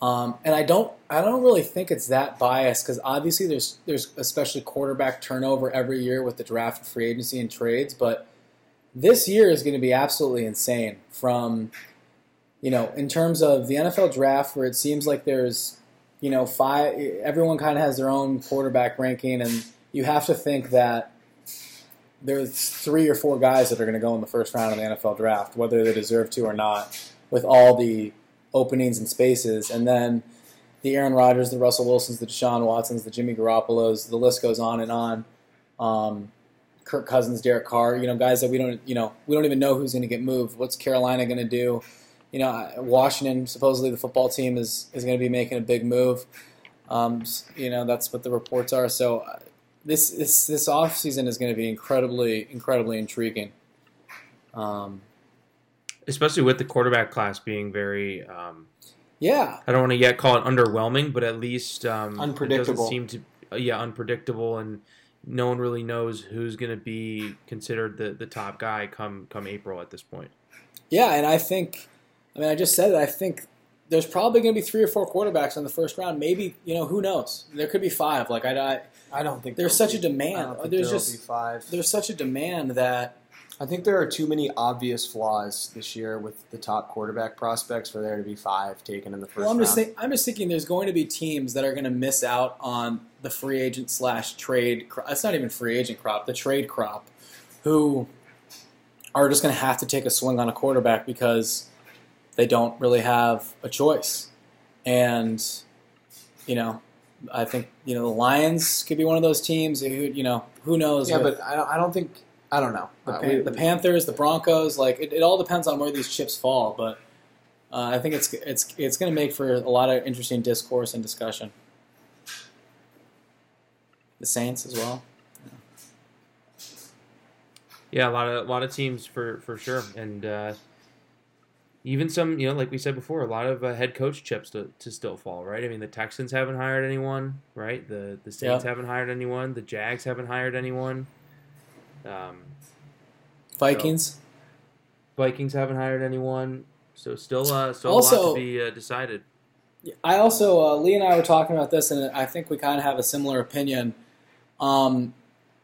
Um, and I don't I don't really think it's that biased because obviously there's there's especially quarterback turnover every year with the draft, and free agency, and trades. But this year is going to be absolutely insane. From you know, in terms of the NFL draft, where it seems like there's you know five, everyone kind of has their own quarterback ranking, and you have to think that there's three or four guys that are going to go in the first round of the NFL draft, whether they deserve to or not, with all the openings and spaces. And then the Aaron Rodgers, the Russell Wilsons, the Deshaun Watsons, the Jimmy Garoppolos, the list goes on and on. Um, Kirk Cousins, Derek Carr, you know, guys that we don't, you know, we don't even know who's going to get moved. What's Carolina going to do? You know, Washington, supposedly the football team is, is going to be making a big move. Um, you know, that's what the reports are. So uh, this this this off season is going to be incredibly incredibly intriguing. Um, especially with the quarterback class being very. Um, yeah, I don't want to yet call it underwhelming, but at least um, Unpredictable. It doesn't seem to, uh, yeah, unpredictable, and no one really knows who's going to be considered the, the top guy come come April at this point. yeah, and I think, I mean, I just said it. I think there's probably going to be three or four quarterbacks in the first round. Maybe you know who knows? There could be five. Like I, I I don't think there's such a be- I demand. There's just five. there's such a demand that I think there are too many obvious flaws this year with the top quarterback prospects for there to be five taken in the first Well, I'm just round. think, I'm just thinking there's going to be teams that are going to miss out on the free agent slash trade. It's not even free agent crop, the trade crop, who are just going to have to take a swing on a quarterback because they don't really have a choice. And you know, I think you know the Lions could be one of those teams. Who you know, who knows? yeah, but I don't, think I don't know. the, Uh, we- the Panthers, the Broncos, like it, it all depends on where these chips fall. But uh, I think it's it's it's going to make for a lot of interesting discourse and discussion. The Saints as well. Yeah, a lot of a lot of teams for for sure, and uh, even some you know like we said before, a lot of uh, head coach chips to, to still fall. Right? I mean, the Texans haven't hired anyone. Right? The the Saints Yeah. haven't hired anyone. The Jags haven't hired anyone. Um, Vikings. Vikings haven't hired anyone. So still uh, still a Also- lot to be uh, decided. I also uh, Lee and I were talking about this, and I think we kind of have a similar opinion. Um,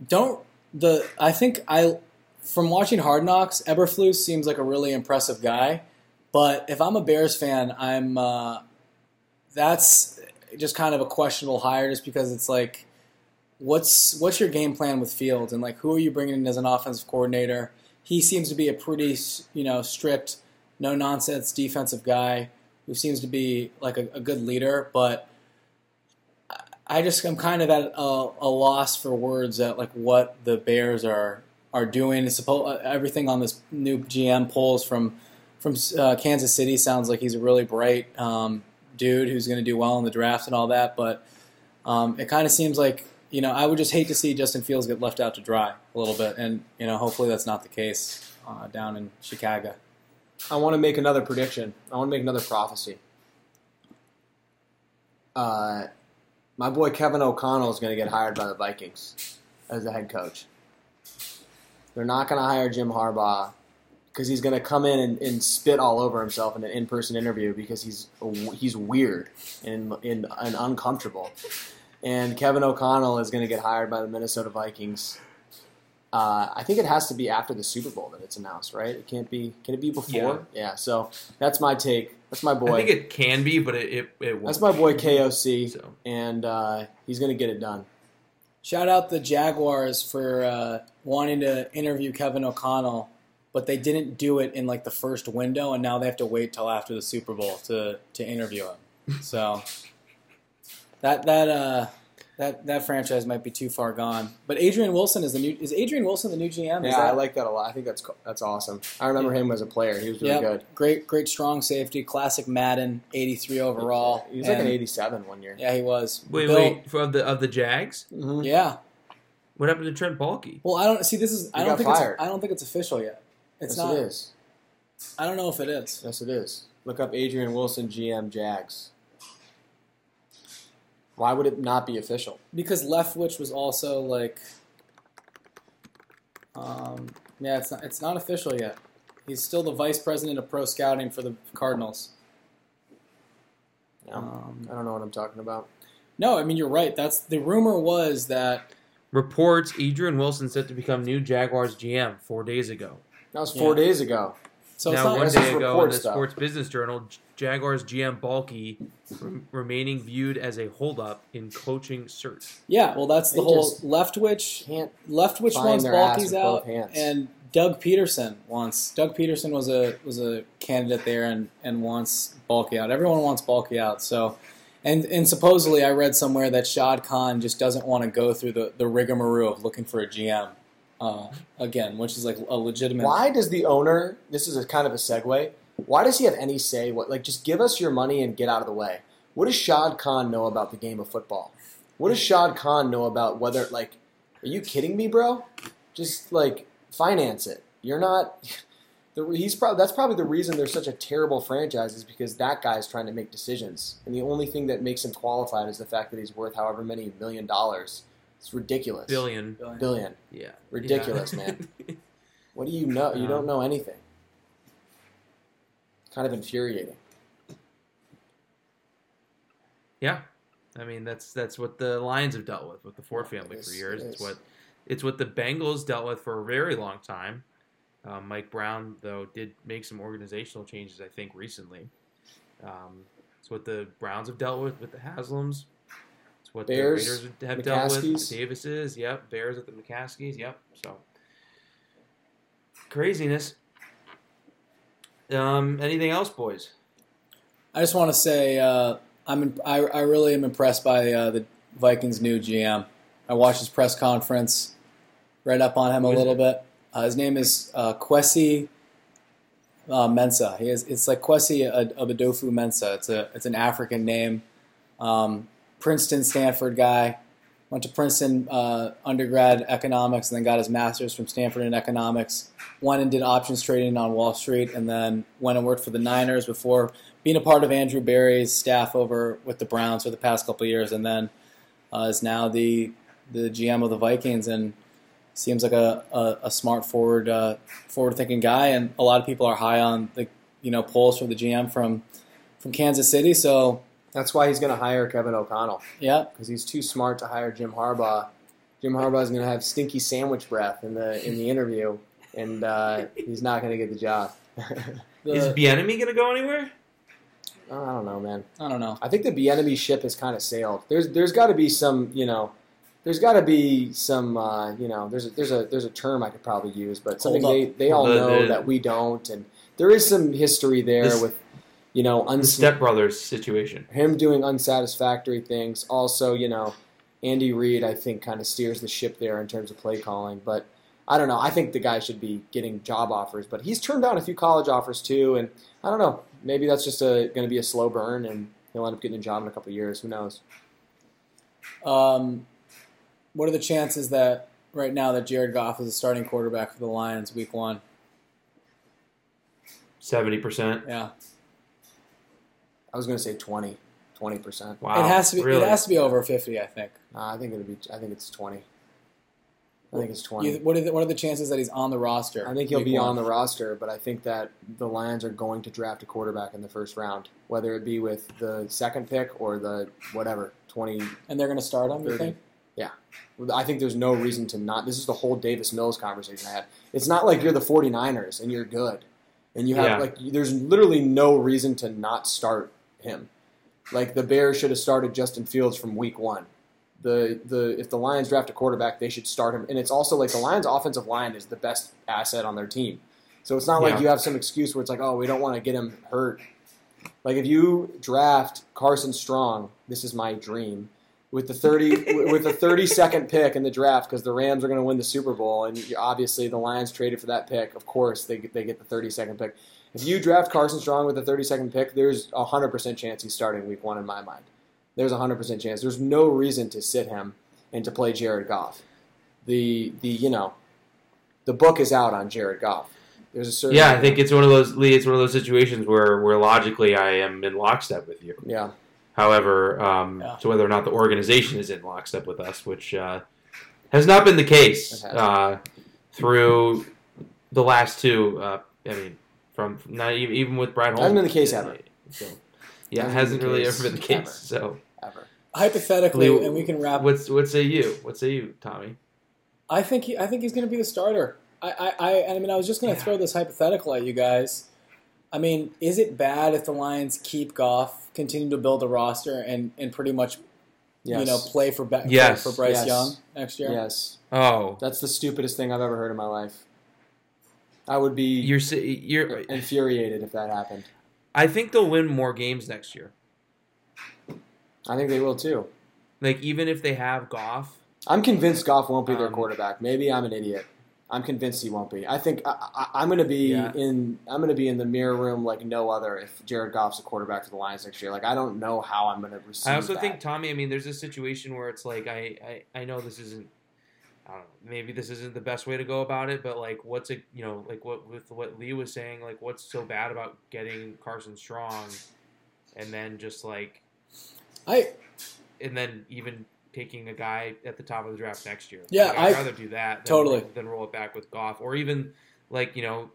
don't the I think I from watching Hard Knocks, Eberflus seems like a really impressive guy, but if I'm a Bears fan, I'm uh, that's just kind of a questionable hire, just because it's like, what's what's your game plan with Fields, and like who are you bringing in as an offensive coordinator? He seems to be a pretty you know strict, no nonsense defensive guy who seems to be like a, a good leader, but I- just I just am kind of at a, a loss for words at like what the Bears are are doing. It's everything on this new GM Poles from from uh, Kansas City sounds like he's a really bright um, dude who's going to do well in the draft and all that, but um, it kind of seems like you know I would just hate to see Justin Fields get left out to dry a little bit, and you know hopefully that's not the case uh, down in Chicago. I want to make another prediction. I want to make another prophecy. Uh, my boy Kevin O'Connell is going to get hired by the Vikings as the head coach. They're not going to hire Jim Harbaugh because he's going to come in and, and spit all over himself in an in-person interview because he's he's weird and, and, and uncomfortable. And Kevin O'Connell is going to get hired by the Minnesota Vikings. Uh, I think it has to be after the Super Bowl that it's announced, right? It can't be. Can it be before? Yeah. so that's my take. That's my boy. I think it can be, but it it, it won't. that's my boy KOC, So and uh, he's going to get it done. Shout out the Jaguars for uh, wanting to interview Kevin O'Connell, but they didn't do it in like the first window, and now they have to wait till after the Super Bowl to to interview him. So that that uh, that that franchise might be too far gone. But Adrian Wilson is the new is Adrian Wilson the new GM? Is Yeah, I like that a lot. I think that's that's awesome. I remember him as a player. He was really Yep. good. Great, great, strong safety, classic Madden, eighty three overall. He was like an 87 one year. Yeah, he was. wait, Bill- wait, for of the of the Jags, Mhm. Yeah. what happened to Trent Baalke? Well, I don't see. This is. I don't got think. It's. I don't think it's official yet. It's yes, not. it is. I don't know if it is. Yes, it is. Look up Adrian Wilson, GM Jags. Why would it not be official? because Leftwich was also like, um, yeah, it's not it's not official yet. He's still the vice president of pro scouting for the Cardinals. No, Um, I don't know what I'm talking about. no, I mean you're right. That's the rumor was that Reports Adrian Wilson set to become new Jaguars GM four days ago. That was four Yeah. days ago. so it's now, not one day is ago in the though. Sports Business Journal, Jaguars GM Baalke rem- remaining viewed as a holdup in coaching search. yeah. Well, that's the They whole just Leftwich. Can't Leftwich wants their Baalke's out, and Doug Pederson wants. Doug Pederson was a was a candidate there, and and wants Baalke out. Everyone wants Balky out. So, and and supposedly I read somewhere that Shad Khan just doesn't want to go through the the rigmarole of looking for a GM uh, again, which is like a legitimate. Why does the owner? This is a kind of a segue. Why does he have any say? What like just give us your money and get out of the way? What does Shad Khan know about the game of football? What does Shad Khan know about whether like? Are you kidding me, bro? Just like finance it. You're not. He's probably that's probably the reason there's such a terrible franchise is because that guy's trying to make decisions, and the only thing that makes him qualified is the fact that he's worth however many million dollars. It's ridiculous. Billion. Billion. Yeah. Ridiculous, Yeah. man. What do you know? You don't know anything. Kind of infuriating. Yeah, I mean that's that's what the Lions have dealt with with the Ford family It for is, years. it It's what it's what the Bengals dealt with for a very long time. Uh, Mike Brown though did make some organizational changes, I think, recently. Um, it's what the Browns have dealt with with the Haslams. What Bears, the Raiders have dealt with. McCaskeys. The Davises, yep. Bears with the McCaskeys, yep. So craziness. Um, anything else, boys? I just want to say uh, I'm in, I, I really am impressed by uh, the Vikings' new GM. I watched his press conference, read up on him a little it? bit. Uh, his name is uh, Kwesi uh, Mensah. He is it's like Kwesi Adofo-Mensah. It's a it's an African name. Um, Princeton, Stanford guy. Went to Princeton uh, undergrad economics and then got his master's from Stanford in economics. Went and did options trading on Wall Street and then went and worked for the Niners before being a part of Andrew Berry's staff over with the Browns for the past couple years, and then uh, is now the the GM of the Vikings, and seems like a, a, a smart forward uh, forward thinking guy, and a lot of people are high on the you know Poles for the GM from from Kansas City. So That's why he's going to hire Kevin O'Connell yeah, because he's too smart to hire Jim Harbaugh. Jim Harbaugh is going to have stinky sandwich breath in the in the interview, and uh, he's not going to get the job. Is the, Bieniemy gonna go anywhere? Oh, I don't know, man. I don't know. I think the Bieniemy ship has kind of sailed. There's there's got to be some, you know, there's got to be some, uh, you know, there's a, there's a there's a term I could probably use, but something they, they all The- know the- that we don't, and there is some history there This- with, you know, The uns- Step Brothers situation. him doing unsatisfactory things. Also, you know, Andy Reid I think kind of steers the ship there in terms of play calling, but. I don't know. I think the guy should be getting job offers, but he's turned down a few college offers too, and I don't know. Maybe that's just going to be a slow burn, and he'll end up getting a job in a couple of years. Who knows? Um, what are the chances that right now that Jared Goff is a starting quarterback for the Lions week one? Seventy percent. Yeah, I was going to say 20, 20 percent. Wow. it has to be. Really? It has to be over fifty. I think. I think it'll be. I think it's twenty. I think it's twenty. You, what, are the, what are the chances that he's on the roster? I think he'll be one? on the roster, but I think that the Lions are going to draft a quarterback in the first round, whether it be with the second pick or the whatever twenty. and they're going to start him. You 30. think? I think there's no reason to not. This is the whole Davis Mills conversation I had. It's not like you're the 49ers and you're good, and you have Yeah. like there's literally no reason to not start him. Like the Bears should have started Justin Fields from week one. The the if the Lions draft a quarterback, they should start him. And it's also like the Lions' offensive line is the best asset on their team. So it's not like you have some excuse where it's like, oh, we don't want to get him hurt. Like if you draft Carson Strong, this is my dream with the thirty with the thirty second pick in the draft because the Rams are going to win the Super Bowl, and obviously the Lions traded for that pick. Of course, they they get the thirty second pick. If you draft Carson Strong with the thirty second pick, there's a hundred percent chance he's starting Week One in my mind. There's a hundred percent chance. There's no reason to sit him and to play Jared Goff. The the you know, the book is out on Jared Goff. There's a certain Yeah, I think it's one of those Lee. It's one of those situations where where logically I am in lockstep with you. yeah. However, um, Yeah. so whether or not the organization is in lockstep with us, which uh, has not been the case uh, through the last two. Uh, I mean, from not even, even with Brad Holmes. Hasn't been the case ever. So, yeah, Hasn't hasn't been the really ever been the case. ever. So, Ever. Hypothetically, Lee, and we can wrap. what's what say you? What say you, Tommy? I think he, I think he's going to be the starter. I, I, I, I mean, I was just going to Yeah. throw this hypothetical at you guys. I mean, is it bad if the Lions keep Goff, continue to build a roster, and, and pretty much Yes. you know play for Be- Yes. for Bryce Yes. Young next year? Yes. Oh, That's the stupidest thing I've ever heard in my life. I would be you're you're. infuriated if that happened. I think they'll win more games next year. I think they will too. Like even if they have Goff, I'm convinced Goff won't be their Um, quarterback. Maybe I'm an idiot. I'm convinced he won't be. I think I, I, I'm going to be Yeah. in. I'm going to be in the mirror room like no other if Jared Goff's a quarterback for the Lions next year. Like I don't know how I'm going to receive. I also that. think Tommy. I mean, there's a situation where it's like I, I, I know this isn't. I don't know. Maybe this isn't the best way to go about it, but like, what's it? You know, like what with what Lee was saying. Like, what's so bad about getting Carson Strong, and then just like, I and then even taking a guy at the top of the draft next year. Yeah, Like, I'd I- rather do that than Totally. roll, than roll it back with Goff, or even like you know.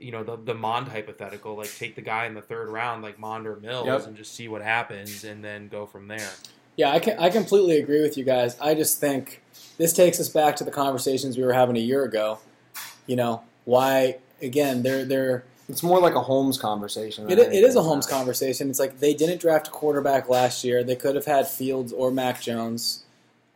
You know the the Mond hypothetical, like take the guy in the third round, like Mond or Mills, Yep. and just see what happens, and then go from there. Yeah, I can, I completely agree with you guys. I just think this takes us back to the conversations we were having a year ago. You know, why again? They're they're it's more like a Holmes conversation. it, it is a anything Holmes conversation. It's like they didn't draft a quarterback last year. They could have had Fields or Mac Jones.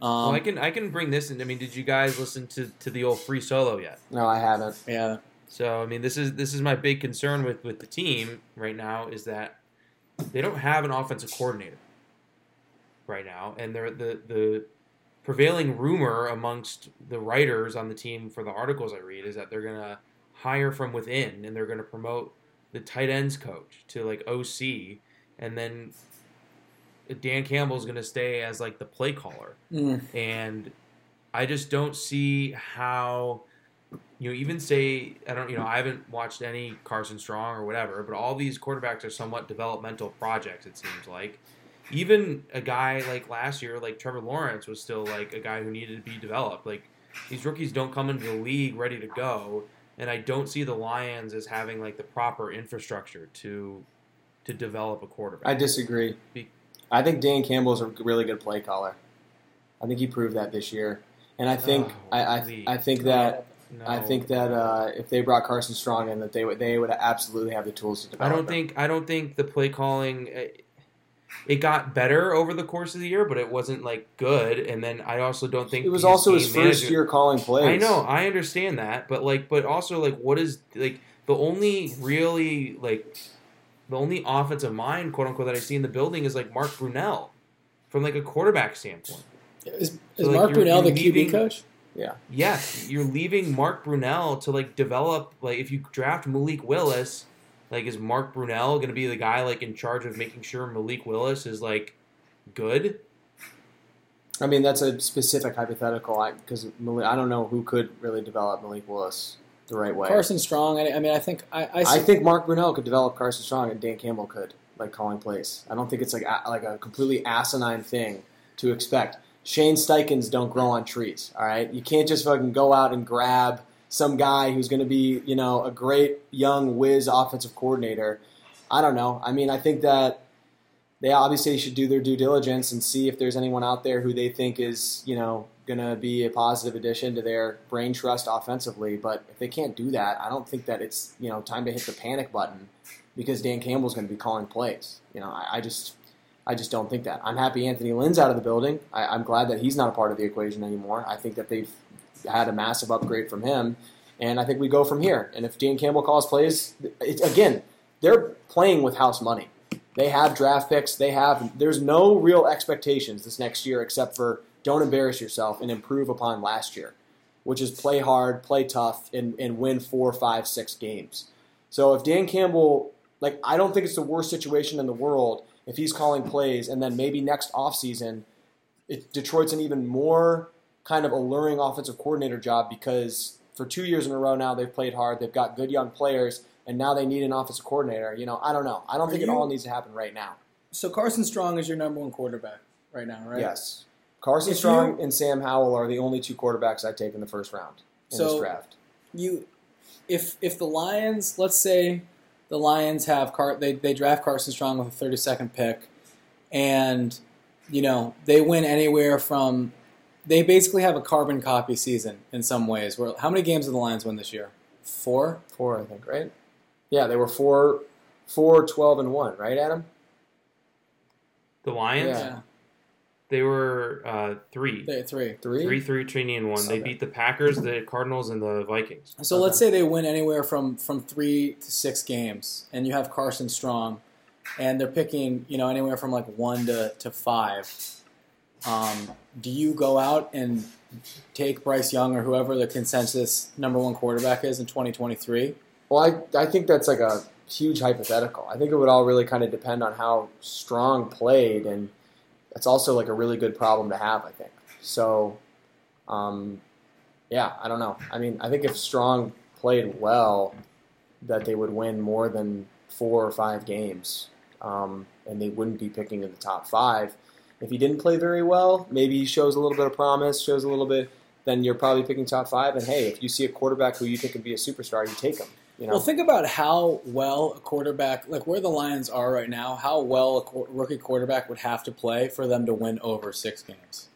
Um, well, I can I can bring this in. I mean, did you guys listen to, to the old free solo yet? No, I haven't. yeah, So I mean, this is this is my big concern with with the team right now is that they don't have an offensive coordinator right now, and the the prevailing rumor amongst the writers on the team for the articles I read is that they're gonna hire from within and they're gonna promote the tight ends coach to like OC, and then Dan Campbell's gonna stay as like the play caller Mm. and I just don't see how you know even say I don't you know I haven't watched any Carson Strong or whatever, but all these quarterbacks are somewhat developmental projects. It seems like even a guy like last year, like Trevor Lawrence, was still like a guy who needed to be developed. Like these rookies don't come into the league ready to go, and I don't see the Lions as having like the proper infrastructure to to develop a quarterback. I disagree. Be- I think Dan Campbell is a really good play caller. I think he proved that this year, and I think Oh, I, I, I think that No. I think that uh, if they brought Carson Strong in, that they would they would absolutely have the tools to develop. I don't him. think I don't think the play calling uh, it got better over the course of the year, but it wasn't like good. And then I also don't think it was also his first year calling plays. I know, I understand that, but like, but also like, what is like the only really like the only offensive mind, quote unquote, that I see in the building is like Mark Brunell from like a quarterback standpoint. Is, So, like, Mark you're- Brunell the leaving- QB coach? Yeah. Yes, you're leaving Mark Brunell to like develop like if you draft Malik Willis, like is Mark Brunell going to be the guy like in charge of making sure Malik Willis is like good? I mean that's a specific hypothetical because I don't know who could really develop Malik Willis the right way. Carson Strong. I, I mean, I think I, I, I think Mark Brunell could develop Carson Strong, and Dan Campbell could, like calling plays. I don't think it's like a, like a completely asinine thing to expect. Shane Steichens don't grow on trees. All right, you can't just fucking go out and grab some guy who's going to be, you know, a great young whiz offensive coordinator. I don't know. I mean, I think that they obviously should do their due diligence and see if there's anyone out there who they think is, you know, going to be a positive addition to their brain trust offensively. But if they can't do that, I don't think that it's, you know, time to hit the panic button because Dan Campbell's going to be calling plays. You know, I, I just, I just don't think that. I'm happy Anthony Lynn's out of the building. I, I'm glad that he's not a part of the equation anymore. I think that they've had a massive upgrade from him, and I think we go from here. And if Dan Campbell calls plays, again, they're playing with house money. They have draft picks. They have. There's no real expectations this next year except for don't embarrass yourself and improve upon last year, which is play hard, play tough, and, and win four, five, six games. So if Dan Campbell, like, I don't think it's the worst situation in the world if he's calling plays, and then maybe next offseason, it, Detroit's an even more kind of alluring offensive coordinator job because for two years in a row now they've played hard. They've got good young players, and now they need an offensive coordinator. You know, I don't know. I don't Are think it all needs to happen right now. So Carson Strong is your number one quarterback right now, right? Yes, Carson If Strong you- and Sam Howell are the only two quarterbacks I take in the first round in this So- draft. You, if if the Lions, let's say the Lions have Car, they they draft Carson Strong with a thirty second pick, and you know they win anywhere from. They basically have a carbon copy season in some ways. Where how many games did the Lions win this year? Four. Four, I think, right? Yeah, they were four, four, 12, and one, right, Adam? The Lions, Yeah. they were uh, three. They, three. Three. Three, three, Trini, and one. They Okay. beat the Packers, the Cardinals, and the Vikings. So let's say they win anywhere from from three to six games, and you have Carson Strong, and they're picking you know anywhere from like one to to five. Um, do you go out and take Bryce Young or whoever the consensus number one quarterback is in 2023? Well, I, I think that's like a huge hypothetical. I think it would all really kind of depend on how Strong played, and that's also like a really good problem to have. I think so. Um, yeah, I don't know. I mean, I think if Strong played well, that they would win more than four or five games, um, and they wouldn't be picking in the top five. If he didn't play very well, maybe he shows a little bit of promise, shows a little bit. Then you're probably picking top five. And hey, if you see a quarterback who you think could be a superstar, you take him. You know, Well, think about how well a quarterback, like where the Lions are right now, how well a qu- rookie quarterback would have to play for them to win over six games.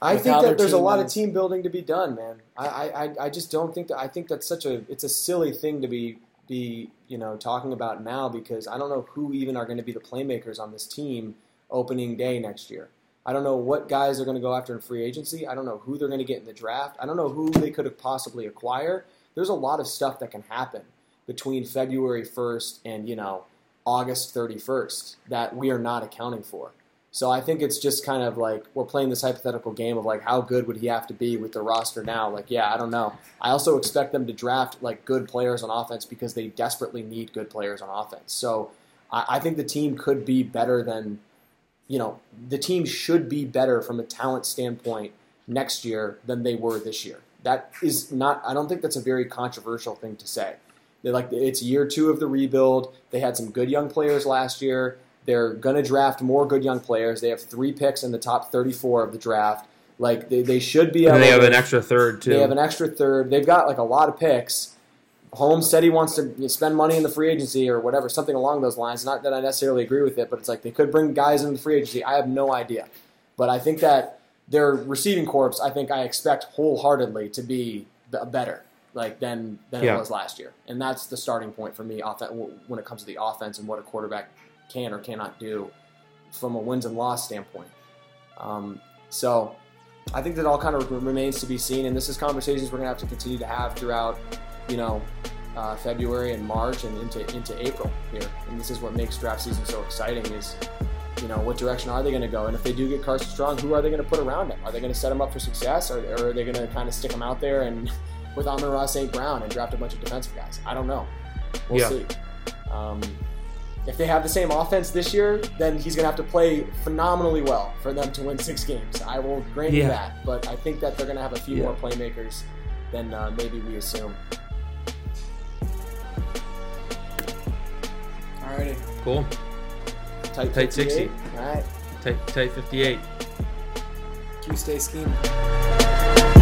I with think that there's a lot of team building to be done, man. I, I, I- I just don't think that. I think that's such a it's a silly thing to be be you know talking about now because I don't know who even are going to be the playmakers on this team opening day next year. I don't know what guys are going to go after in free agency. I don't know who they're going to get in the draft. I don't know who they could have possibly acquire. There's a lot of stuff that can happen between February 1st and you know August 31st that we are not accounting for. So I think it's just kind of like we're playing this hypothetical game of like how good would he have to be with the roster now? Like, yeah, I don't know. I also expect them to draft like good players on offense because they desperately need good players on offense. So I, I think the team could be better than, you know, the team should be better from a talent standpoint next year than they were this year. That is not. I don't think that's a very controversial thing to say. They like it's year two of the rebuild. They had some good young players last year. They're going to draft more good young players. They have three picks in the top 34 of the draft. Like they, they should be able. And they have an extra third too. They have an extra third. They've got like a lot of picks. Holmes said he wants to spend money in the free agency or whatever, something along those lines. Not that I necessarily agree with it, but it's like they could bring guys into the free agency. I have no idea, but I think that their receiving corps, I think I expect wholeheartedly to be better like than than Yeah. it was last year, and that's the starting point for me off when it comes to the offense and what a quarterback can or cannot do from a wins and loss standpoint. Um, so I think that all kind of remains to be seen, and this is conversations we're going to have to continue to have throughout, you know, uh, February and March and into into April here. And this is what makes draft season so exciting is, you know, what direction are they going to go? And if they do get Carson Strong, who are they going to put around him? Are they going to set him up for success, or, or are they going to kind of stick him out there and with Amon-Ra St. Brown and draft a bunch of defensive guys? I don't know. We'll Yeah. see. Um, if they have the same offense this year, then he's going to have to play phenomenally well for them to win six games. I will grant you that, but I think that they're going to have a few Yeah. more playmakers than uh, maybe we assume. Alrighty. cool. Tight, Tight 58? 60. All right. Tight, tight 58. Q stay scheming.